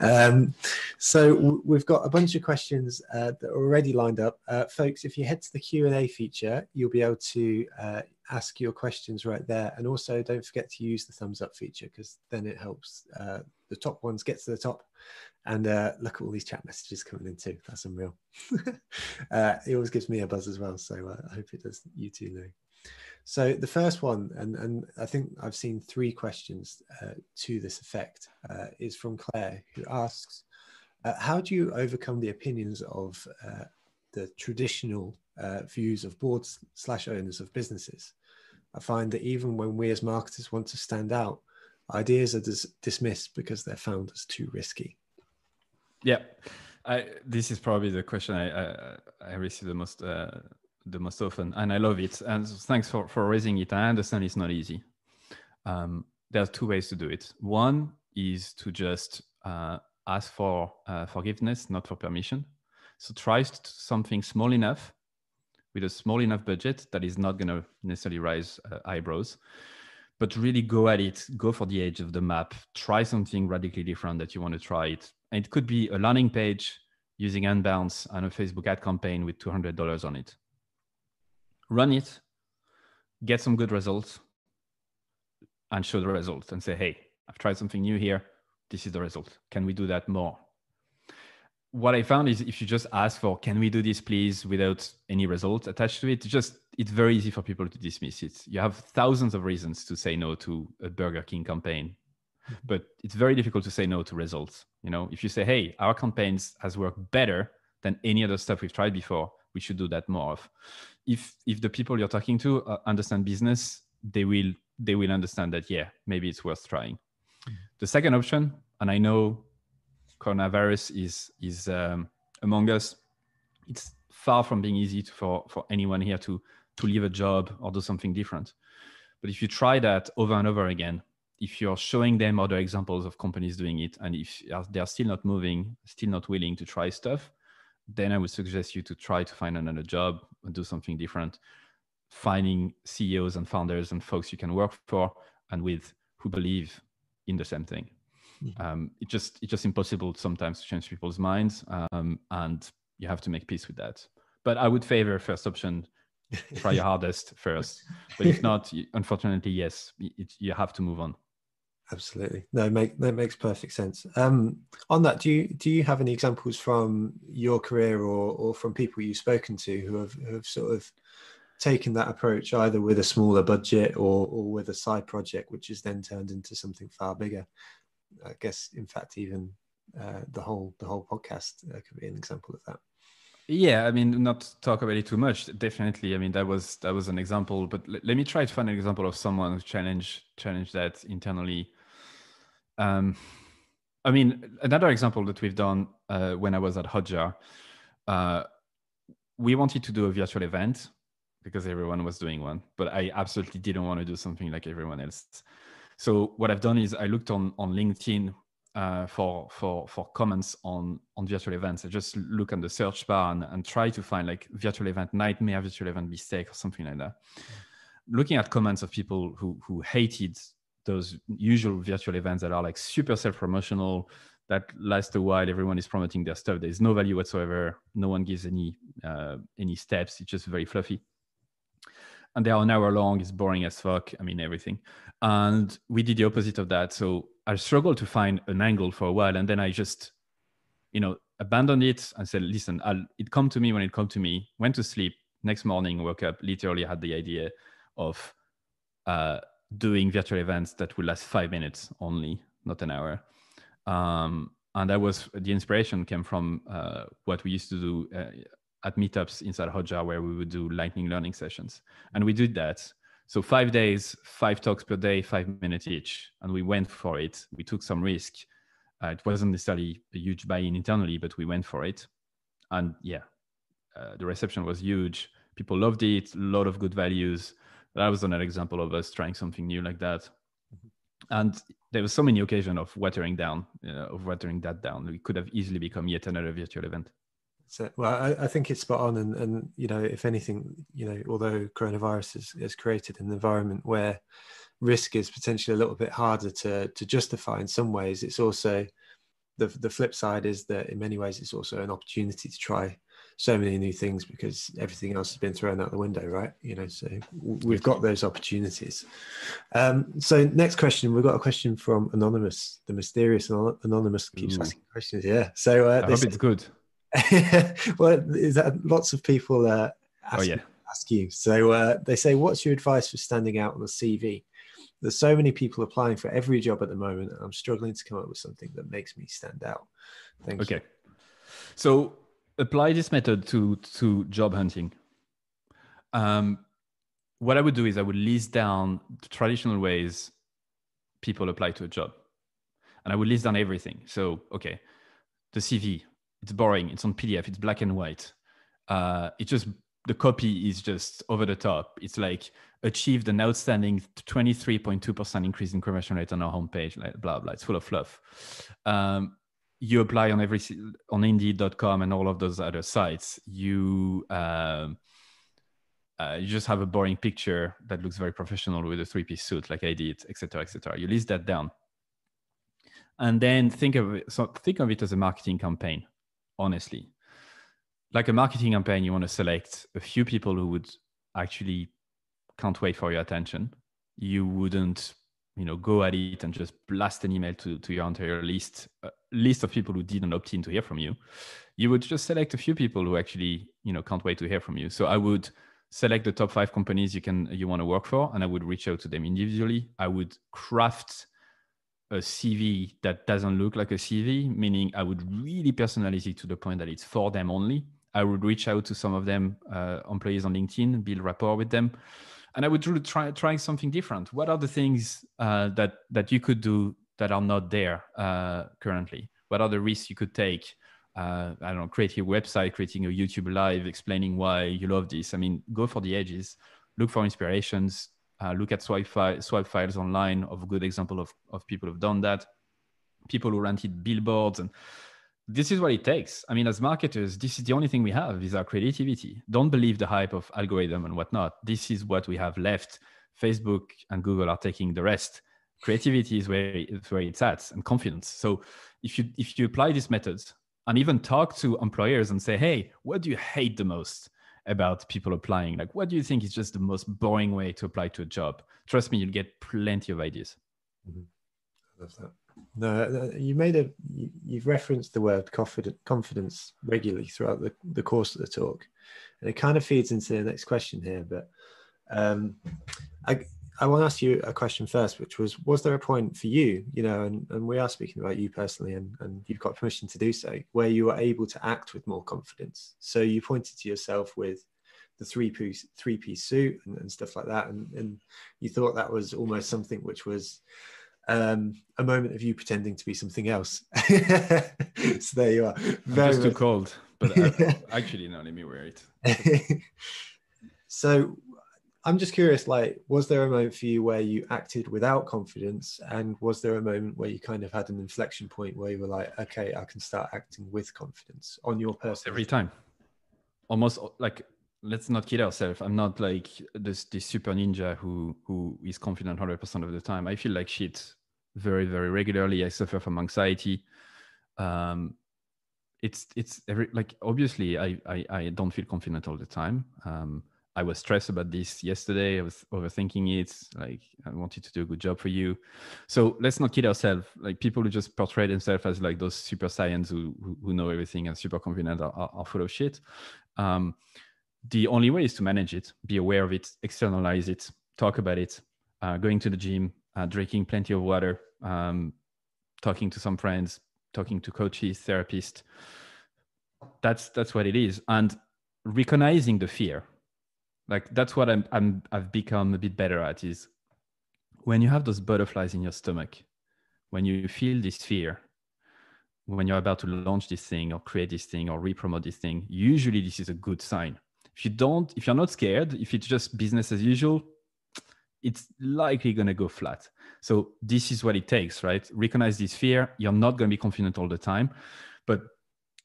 Um, so w- we've got a bunch of questions uh, that are already lined up, uh, folks. If you head to the Q and A feature, you'll be able to uh, ask your questions right there, and also don't forget to use the thumbs up feature because then it helps uh, the top ones get to the top. And uh, look at all these chat messages coming in too. That's unreal. it always gives me a buzz as well. So I hope it does you too, Lou. So the first one, and, and I think I've seen three questions uh, to this effect, uh, is from Claire, who asks, uh, how do you overcome the opinions of uh, the traditional uh, views of boards slash owners of businesses? I find that even when we as marketers want to stand out, ideas are dis- dismissed because they're found as too risky. Yeah, I, this is probably the question I, I, I receive the most uh, the most often, and I love it. And thanks for, for raising it. I understand it's not easy. Um, are two ways to do it. One is to just uh, ask for uh, forgiveness, not for permission. So try something small enough with a small enough budget that is not going to necessarily raise uh, eyebrows, but really go at it, go for the edge of the map, try something radically different that you want to try it. And it could be a landing page using Unbounce and a Facebook ad campaign with $200 on it run it, get some good results, and show the results and say, hey, I've tried something new here. This is the result. Can we do that more? What I found is if you just ask for, can we do this please, without any result attached to it, just it's very easy for people to dismiss it. You have thousands of reasons to say no to a Burger King campaign, mm-hmm. but it's very difficult to say no to results. You know, if you say, hey, our campaigns has worked better than any other stuff we've tried before, we should do that more of. If if the people you're talking to uh, understand business, they will they will understand that yeah, maybe it's worth trying. Mm-hmm. The second option, and I know coronavirus is is um, among us, it's far from being easy to, for for anyone here to to leave a job or do something different. But if you try that over and over again, if you're showing them other examples of companies doing it, and if they're still not moving, still not willing to try stuff, then I would suggest you to try to find another job and do something different. Finding CEOs and founders and folks you can work for and with who believe in the same thing. Mm-hmm. Um, it just it's just impossible sometimes to change people's minds, um, and you have to make peace with that. But I would favor first option try your hardest first but if not unfortunately yes it, you have to move on absolutely no make that makes perfect sense um on that do you do you have any examples from your career or or from people you've spoken to who have, who have sort of taken that approach either with a smaller budget or or with a side project which is then turned into something far bigger i guess in fact even uh, the whole the whole podcast uh, could be an example of that yeah, I mean, not talk about it too much. Definitely, I mean that was that was an example. But l- let me try to find an example of someone who challenged challenged that internally. Um, I mean, another example that we've done uh, when I was at Hotjar, uh, we wanted to do a virtual event because everyone was doing one, but I absolutely didn't want to do something like everyone else. So what I've done is I looked on on LinkedIn uh, for for for comments on on virtual events. I just look on the search bar and, and try to find like virtual event nightmare, virtual event mistake, or something like that. Mm-hmm. Looking at comments of people who who hated those usual virtual events that are like super self promotional, that last a while. Everyone is promoting their stuff. There's no value whatsoever. No one gives any uh, any steps. It's just very fluffy and they are an hour long. It's boring as fuck. I mean, everything. And we did the opposite of that. So I struggled to find an angle for a while, and then I just, you know, abandoned it and said, "Listen, I'll, it come to me when it come to me." Went to sleep. Next morning, woke up. Literally had the idea of uh, doing virtual events that will last five minutes only, not an hour. Um, and that was the inspiration came from uh, what we used to do uh, at meetups inside Hotjar, where we would do lightning learning sessions, and we did that so five days, five talks per day, five minutes each, and we went for it. We took some risk. Uh, it wasn't necessarily a huge buy-in internally, but we went for it, and yeah, uh, the reception was huge. People loved it. A lot of good values. That was another example of us trying something new like that. Mm-hmm. And there was so many occasions of watering down, uh, of watering that down. We could have easily become yet another virtual event. So, well, I, I, think it's spot on, and, and you know, if anything, you know, although coronavirus has, has created an environment where risk is potentially a little bit harder to to justify in some ways, it's also the the flip side is that in many ways it's also an opportunity to try so many new things because everything else has been thrown out the window, right? You know, so we've got those opportunities. Um, so next question, we've got a question from anonymous, the mysterious anonymous keeps Ooh. asking questions. Yeah, so uh, I hope it's good. well, is that lots of people uh, ask, oh, yeah. ask you. So uh, they say, "What's your advice for standing out on the CV?" There's so many people applying for every job at the moment, and I'm struggling to come up with something that makes me stand out. Thank okay. You. So apply this method to to job hunting. Um, what I would do is I would list down the traditional ways people apply to a job, and I would list down everything. So okay, the CV, it's boring. It's on PDF. It's black and white. Uh, it just the copy is just over the top. It's like achieved an outstanding 23.2% increase in conversion rate on our homepage, like blah blah. It's full of fluff. Um, you apply on every on Indeed.com and all of those other sites. You um, uh, you just have a boring picture that looks very professional with a three-piece suit, like I did, etc., etc. You list that down, and then think of it. So think of it as a marketing campaign honestly. Like a marketing campaign, you want to select a few people who would actually can't wait for your attention. You wouldn't you know go at it and just blast an email to, to your entire list uh, list of people who didn't opt in to hear from you. You would just select a few people who actually you know can't wait to hear from you. So i would select the top five companies you can you want to work for and i would reach out to them individually. I would craft a cv that doesn't look like a cv meaning i would really personalize it to the point that it's for them only. I would reach out to some of them uh, employees on linkedin build rapport with them and I would really try trying something different. What are the things uh, that that you could do that are not there uh, currently? What are the risks you could take? Uh, I don't know, creating a website, creating a YouTube live, explaining why you love this. I mean, go for the edges, look for inspirations, uh, look at swipe, fi- swipe files online of a good example of, of people who've done that, people who rented billboards and this is what it takes. I mean, as marketers, this is the only thing we have is our creativity. Don't believe the hype of algorithm and whatnot. This is what we have left. Facebook and Google are taking the rest. Creativity is where it's where it's at and confidence. So if you if you apply these methods and even talk to employers and say, hey, what do you hate the most about people applying? Like what do you think is just the most boring way to apply to a job? Trust me, you'll get plenty of ideas. Mm-hmm. I love that. No, you made a you've referenced the word confident, confidence regularly throughout the, the course of the talk, and it kind of feeds into the next question here. But um, I I want to ask you a question first, which was was there a point for you, you know, and, and we are speaking about you personally, and, and you've got permission to do so, where you were able to act with more confidence. So you pointed to yourself with the three piece three piece suit and, and stuff like that, and, and you thought that was almost something which was um, a moment of you pretending to be something else. so there you are. Very just too cold, but uh, actually, no, let me wear it. so I'm just curious, like, was there a moment for you where you acted without confidence? And was there a moment where you kind of had an inflection point where you were like, okay, I can start acting with confidence on your person? Every time. Almost like let's not kid ourselves. I'm not like this this super ninja who who is confident 100% of the time. I feel like shit very very regularly. I suffer from anxiety. Um, it's it's every like obviously I, I I don't feel confident all the time. Um, I was stressed about this yesterday. I was overthinking it. Like I wanted to do a good job for you. So let's not kid ourselves. Like people who just portray themselves as like those super science who, who, know everything and super confident are, are, are full of shit. Um, the only way is to manage it, be aware of it, externalize it, talk about it, uh, going to the gym, uh, drinking plenty of water, um, talking to some friends, talking to coaches, therapists. That's that's what it is, and recognizing the fear. Like that's what I'm, I'm I've become a bit better at is when you have those butterflies in your stomach, when you feel this fear, when you're about to launch this thing or create this thing or re-promote this thing, usually this is a good sign if you don't, if you're not scared, if it's just business as usual, it's likely going to go flat. So this is what it takes, right? Recognize this fear. You're not going to be confident all the time, but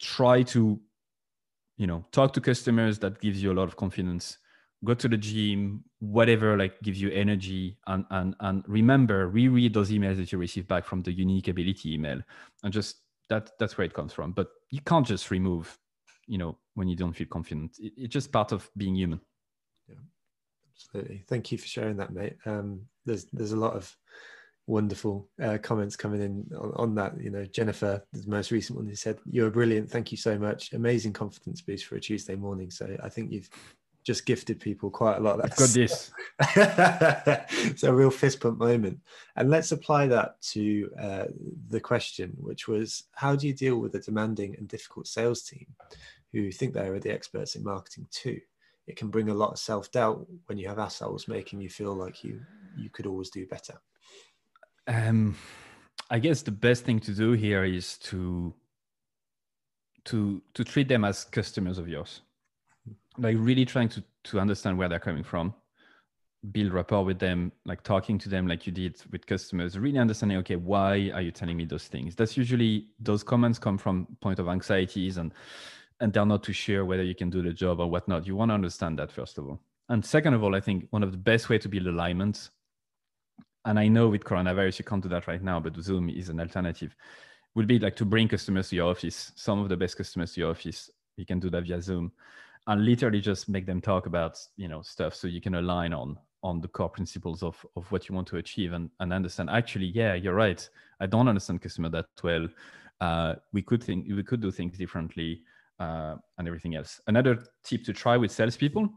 try to, you know, talk to customers that gives you a lot of confidence. Go to the gym, whatever like gives you energy, and and and remember reread those emails that you receive back from the unique ability email, and just that that's where it comes from. But you can't just remove you know when you don't feel confident. It, it's just part of being human. Yeah absolutely. Thank you for sharing that mate. Um, there's there's a lot of wonderful uh, comments coming in on, on, that. You know jennifer the most recent one who said you're brilliant. Thank you so much. Amazing confidence boost for a tuesday morning. So i think you've just gifted people quite a lot. Of that. got this. It's a real fist pump moment. And let's apply that to uh, the question which was how do you deal with a demanding and difficult sales team who think they are the experts in marketing too. It can bring a lot of self doubt when you have assholes making you feel like you you could always do better. Um, I guess the best thing to do here is to to to treat them as customers of yours, like really trying to to understand where they're coming from, build rapport with them, like talking to them like you did with customers, really understanding, okay, why are you telling me those things? That's usually those comments come from point of anxieties and and they're not too sure whether you can do the job or whatnot. You want to understand that first of all. And second of all, I think one of the best way to build alignment, and I know with coronavirus you can't do that right now, but Zoom is an alternative, would be like to bring customers to your office, some of the best customers to your office. You can do that via Zoom and literally just make them talk about, you know, stuff so you can align on on the core principles of of what you want to achieve and, and understand actually yeah you're right i don't understand customer that well uh, we could think we could do things differently uh, and everything else. Another tip to try with salespeople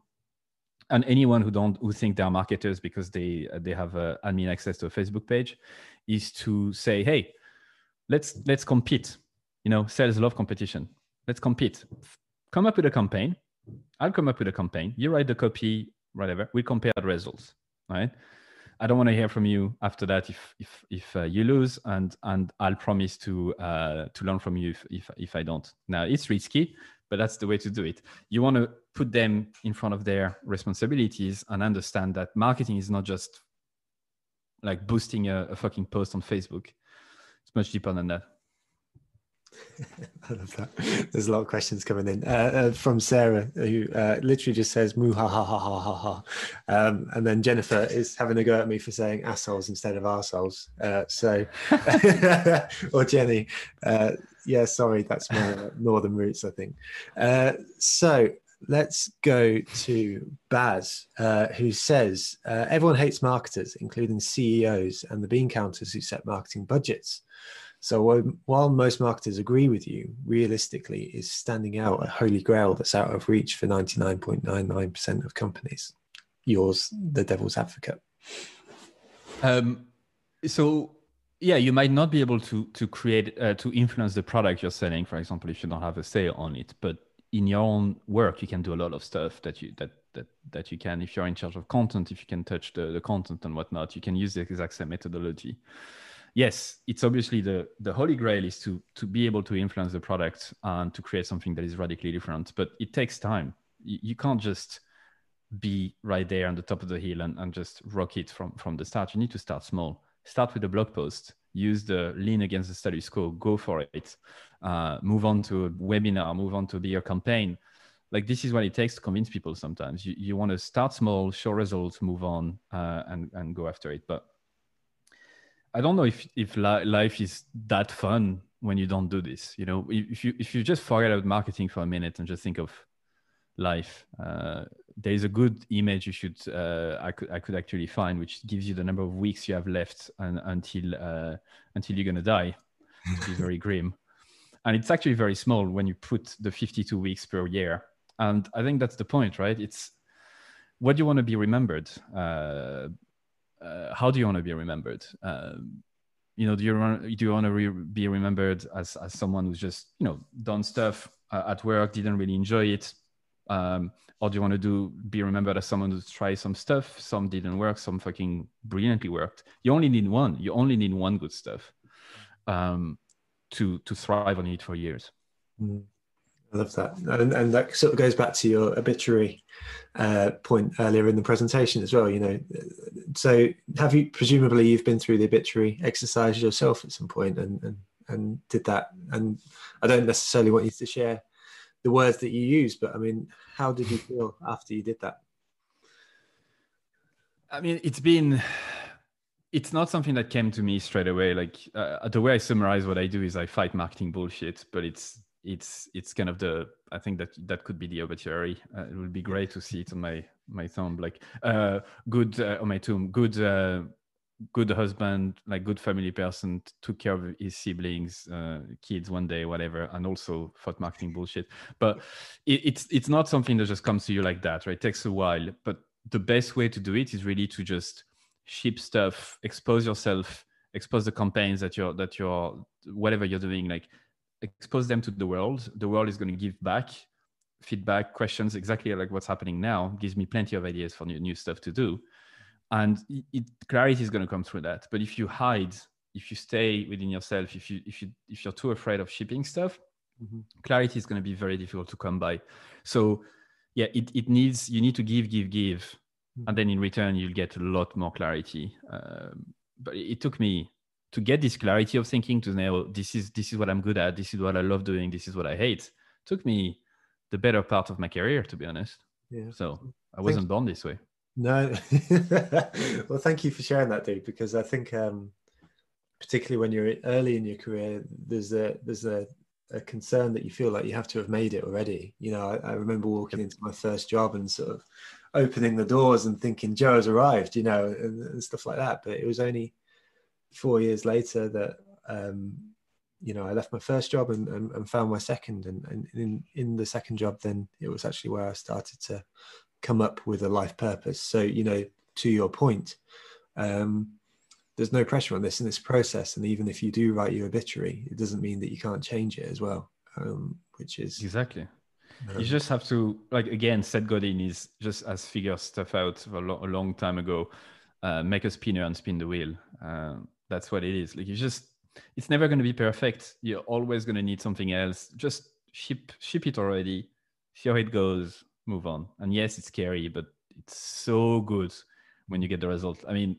and anyone who don't who think they're marketers because they they have uh, admin access to a facebook page is to say hey let's let's compete. You know sales love competition. Let's compete. Come up with a campaign. I'll come up with a campaign. You write the copy whatever. We compare the results right i don't want to hear from you after that if if if uh, you lose and and i'll promise to uh, to learn from you if, if if i don't. Now it's risky but that's the way to do it. You want to put them in front of their responsibilities and understand that marketing is not just like boosting a, a fucking post on facebook. It's much deeper than that I love that. There's a lot of questions coming in uh, uh, from Sarah, who uh, literally just says "moo ha ha ha ha ha ha," um, and then Jennifer is having a go at me for saying assholes instead of arseholes. Uh, so, or Jenny, uh, yeah, sorry, that's my northern roots, I think. Uh, so let's go to Baz, who says everyone hates marketers, including CEOs and the bean counters who set marketing budgets. So while most marketers agree with you, realistically, is standing out a holy grail that's out of reach for 99.99% of companies. Yours, the devil's advocate. Um, so yeah, you might not be able to to create uh, to influence the product you're selling, for example, if you don't have a sale on it. But in your own work, you can do a lot of stuff that you that that that you can. If you're in charge of content, if you can touch the, the content and whatnot, you can use the exact same methodology yes, it's obviously the the holy grail is to to be able to influence the product and to create something that is radically different. But it takes time. You, you can't just be right there on the top of the hill and, and just rock it from from the start. You need to start small. Start with a blog post. Use the lean against the status quo. Go for it. Uh, move on to a webinar. Move on to be a bigger campaign. Like this is what it takes to convince people. Sometimes you, you want to start small, show results, move on, uh, and and go after it. But I don't know if if li- life is that fun when you don't do this. You know, if you if you just forget about marketing for a minute and just think of life, uh, there is a good image you should uh, I could I could actually find, which gives you the number of weeks you have left and, until uh, until you're gonna die. To be very grim, and it's actually very small when you put the 52 weeks per year. And I think that's the point, right? It's what do you want to be remembered uh, uh, how do you want to be remembered? Um, you know, do you want, do you want to re- be remembered as as someone who's just you know done stuff uh, at work, didn't really enjoy it, um, or do you want to do be remembered as someone who's tried some stuff, some didn't work, some fucking brilliantly worked? You only need one. You only need one good stuff um, to to thrive on it for years. Mm. I love that, and, and that sort of goes back to your obituary uh, point earlier in the presentation as well. You know, so have you presumably you've been through the obituary exercise yourself at some point and and and did that? And I don't necessarily want you to share the words that you use, but I mean, how did you feel after you did that? I mean, it's been it's not something that came to me straight away. Like uh, the way I summarize what I do is I fight marketing bullshit, but it's it's it's kind of the I think that that could be the obituary. Uh, it would be great to see it on my my tomb, like uh, good uh, on my tomb, good uh, good husband, like good family person, took care of his siblings, uh, kids one day, whatever, and also fought marketing bullshit. But it, it's it's not something that just comes to you like that, right? It takes a while, but the best way to do it is really to just ship stuff, expose yourself, expose the campaigns that you're that you're whatever you're doing, like expose them to the world. The world is going to give back feedback questions exactly like what's happening now gives me plenty of ideas for new, new stuff to do. And it, clarity is going to come through that. But if you hide if you stay within yourself if you if you if you're too afraid of shipping stuff mm-hmm. clarity is going to be very difficult to come by. So yeah it, it needs you need to give give give. Mm-hmm. and then in return you'll get a lot more clarity. Um, but it took me to get this clarity of thinking to know this is this is what I'm good at, this is what I love doing, this is what I hate. Took me the better part of my career, to be honest. Yeah. So I wasn't thank born this way. No. well, thank you for sharing that, dude. Because I think, um, particularly when you're early in your career, there's a there's a, a concern that you feel like you have to have made it already. You know, I, I remember walking into my first job and sort of opening the doors and thinking Joe has arrived, you know, and, and stuff like that. But it was only four years later that um, you know I left my first job and, and, and found my second, and, and in in the second job, then it was actually where I started to come up with a life purpose. So you know, to your point. Um, there's no pressure on this in this process. And even if you do write your obituary it doesn't mean that you can't change it as well um, which is exactly. Um, you just have to like again seth godin is just as figure stuff out a, lo- a long time ago. Uh, make a spinner and spin the wheel. Uh, that's what it is. Like you just it's never going to be perfect. You're always going to need something else. Just ship ship it already see how it goes move on. And yes it's scary but it's so good when you get the result. I mean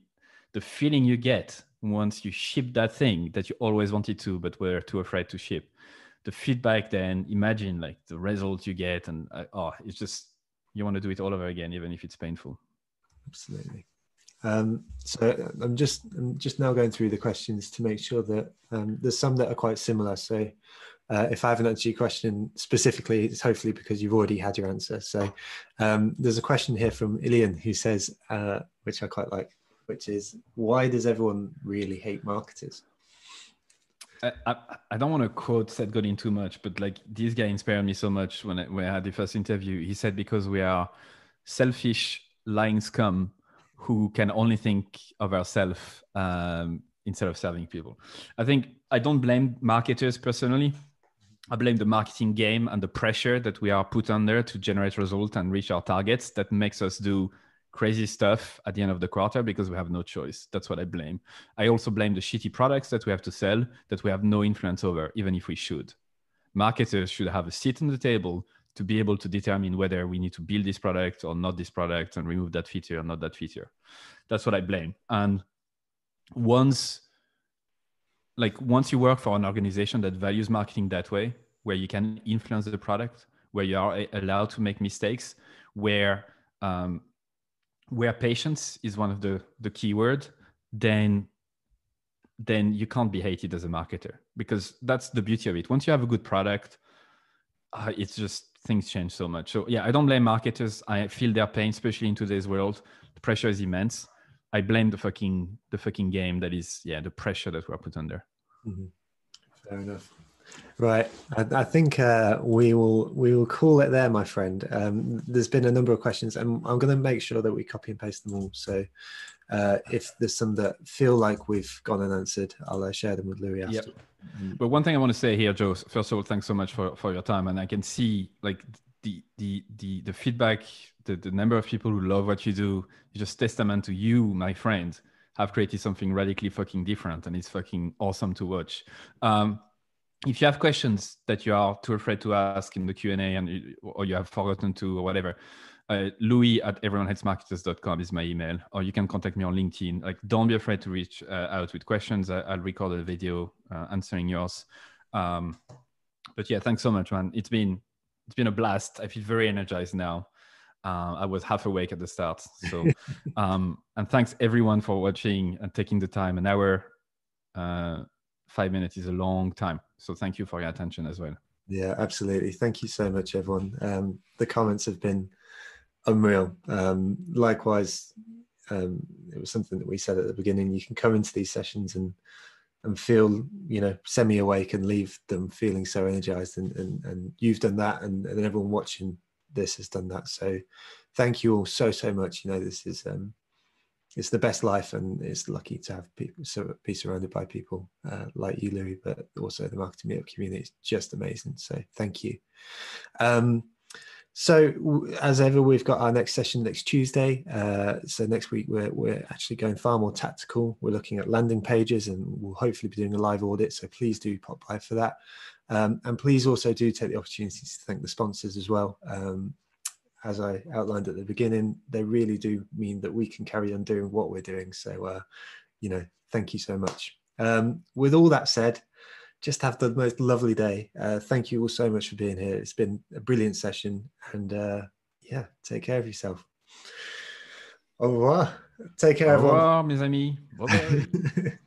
the feeling you get once you ship that thing that you always wanted to but were too afraid to ship. The feedback then imagine like the result you get and uh, oh it's just you want to do it all over again even if it's painful. Absolutely um, so i'm just i'm just now going through the questions to make sure that um, there's some that are quite similar so uh, if I haven't answered your question specifically, it's hopefully because you've already had your answer. So um, there's a question here from Ilian who says, uh, which I quite like which is why does everyone really hate marketers? I, I, I don't want to quote Seth Godin too much, but like this guy inspired me so much when I, when I had the first interview. He said because we are selfish, lying scum who can only think of ourselves um, instead of serving people. I think I don't blame marketers personally. I blame the marketing game and the pressure that we are put under to generate results and reach our targets that makes us do crazy stuff at the end of the quarter because we have no choice. That's what I blame. I also blame the shitty products that we have to sell that we have no influence over, even if we should. Marketers should have a seat on the table to be able to determine whether we need to build this product or not this product and remove that feature or not that feature. That's what I blame. And once like once you work for an organization that values marketing that way, where you can influence the product, where you are allowed to make mistakes, where um, where patience is one of the the keyword, then then you can't be hated as a marketer because that's the beauty of it. Once you have a good product, uh, it's just things change so much. So yeah, I don't blame marketers. I feel their pain, especially in today's world. The pressure is immense. I blame the fucking the fucking game that is yeah the pressure that we're put under. Mm-hmm. Fair enough. Right, I, I think uh, we will we will call it there, my friend. Um, there's been a number of questions, and I'm going to make sure that we copy and paste them all. So, uh, if there's some that feel like we've gone unanswered, I'll uh, share them with Louis after. Yep. Mm. But one thing I want to say here, Joe. First of all, thanks so much for, for your time, and I can see like the the the the feedback, the the number of people who love what you do is just testament to you, my friend, have created something radically fucking different, and it's fucking awesome to watch. Um, if you have questions that you are too afraid to ask in the q&a and you, or you have forgotten to or whatever uh, louis at everyonehatesmarketers.com is my email or you can contact me on linkedin like don't be afraid to reach uh, out with questions I, will record a video uh, answering yours um, but yeah thanks so much man it's been it's been a blast i feel very energized now uh, I was half awake at the start. So, um, and thanks everyone for watching and taking the time. An hour uh, five minutes is a long time. So thank you for your attention as well. Yeah, absolutely. Thank you so much, everyone. Um, the comments have been unreal. Um, likewise, um, it was something that we said at the beginning. You can come into these sessions and and feel, you know, semi awake and leave them feeling so energized. And and, and you've done that, and, and everyone watching this has done that. So, thank you all so so much. You know, this is um, it's the best life and it's lucky to have people so be surrounded by people uh, like you louis but also the marketing meetup community is just amazing so thank you um, so as ever we've got our next session next tuesday. Uh, so next week we're, we're actually going far more tactical. We're looking at landing pages and we'll hopefully be doing a live audit. So please do pop by for that. Um, and please also do take the opportunity to thank the sponsors as well. Um, as I outlined at the beginning, they really do mean that we can carry on doing what we're doing. So, uh, you know, thank you so much. Um, with all that said, just have the most lovely day. Uh, thank you all so much for being here. It's been a brilliant session, and uh, yeah, take care of yourself. Au revoir. Take care, Au revoir, everyone. mes amis. Bye bye.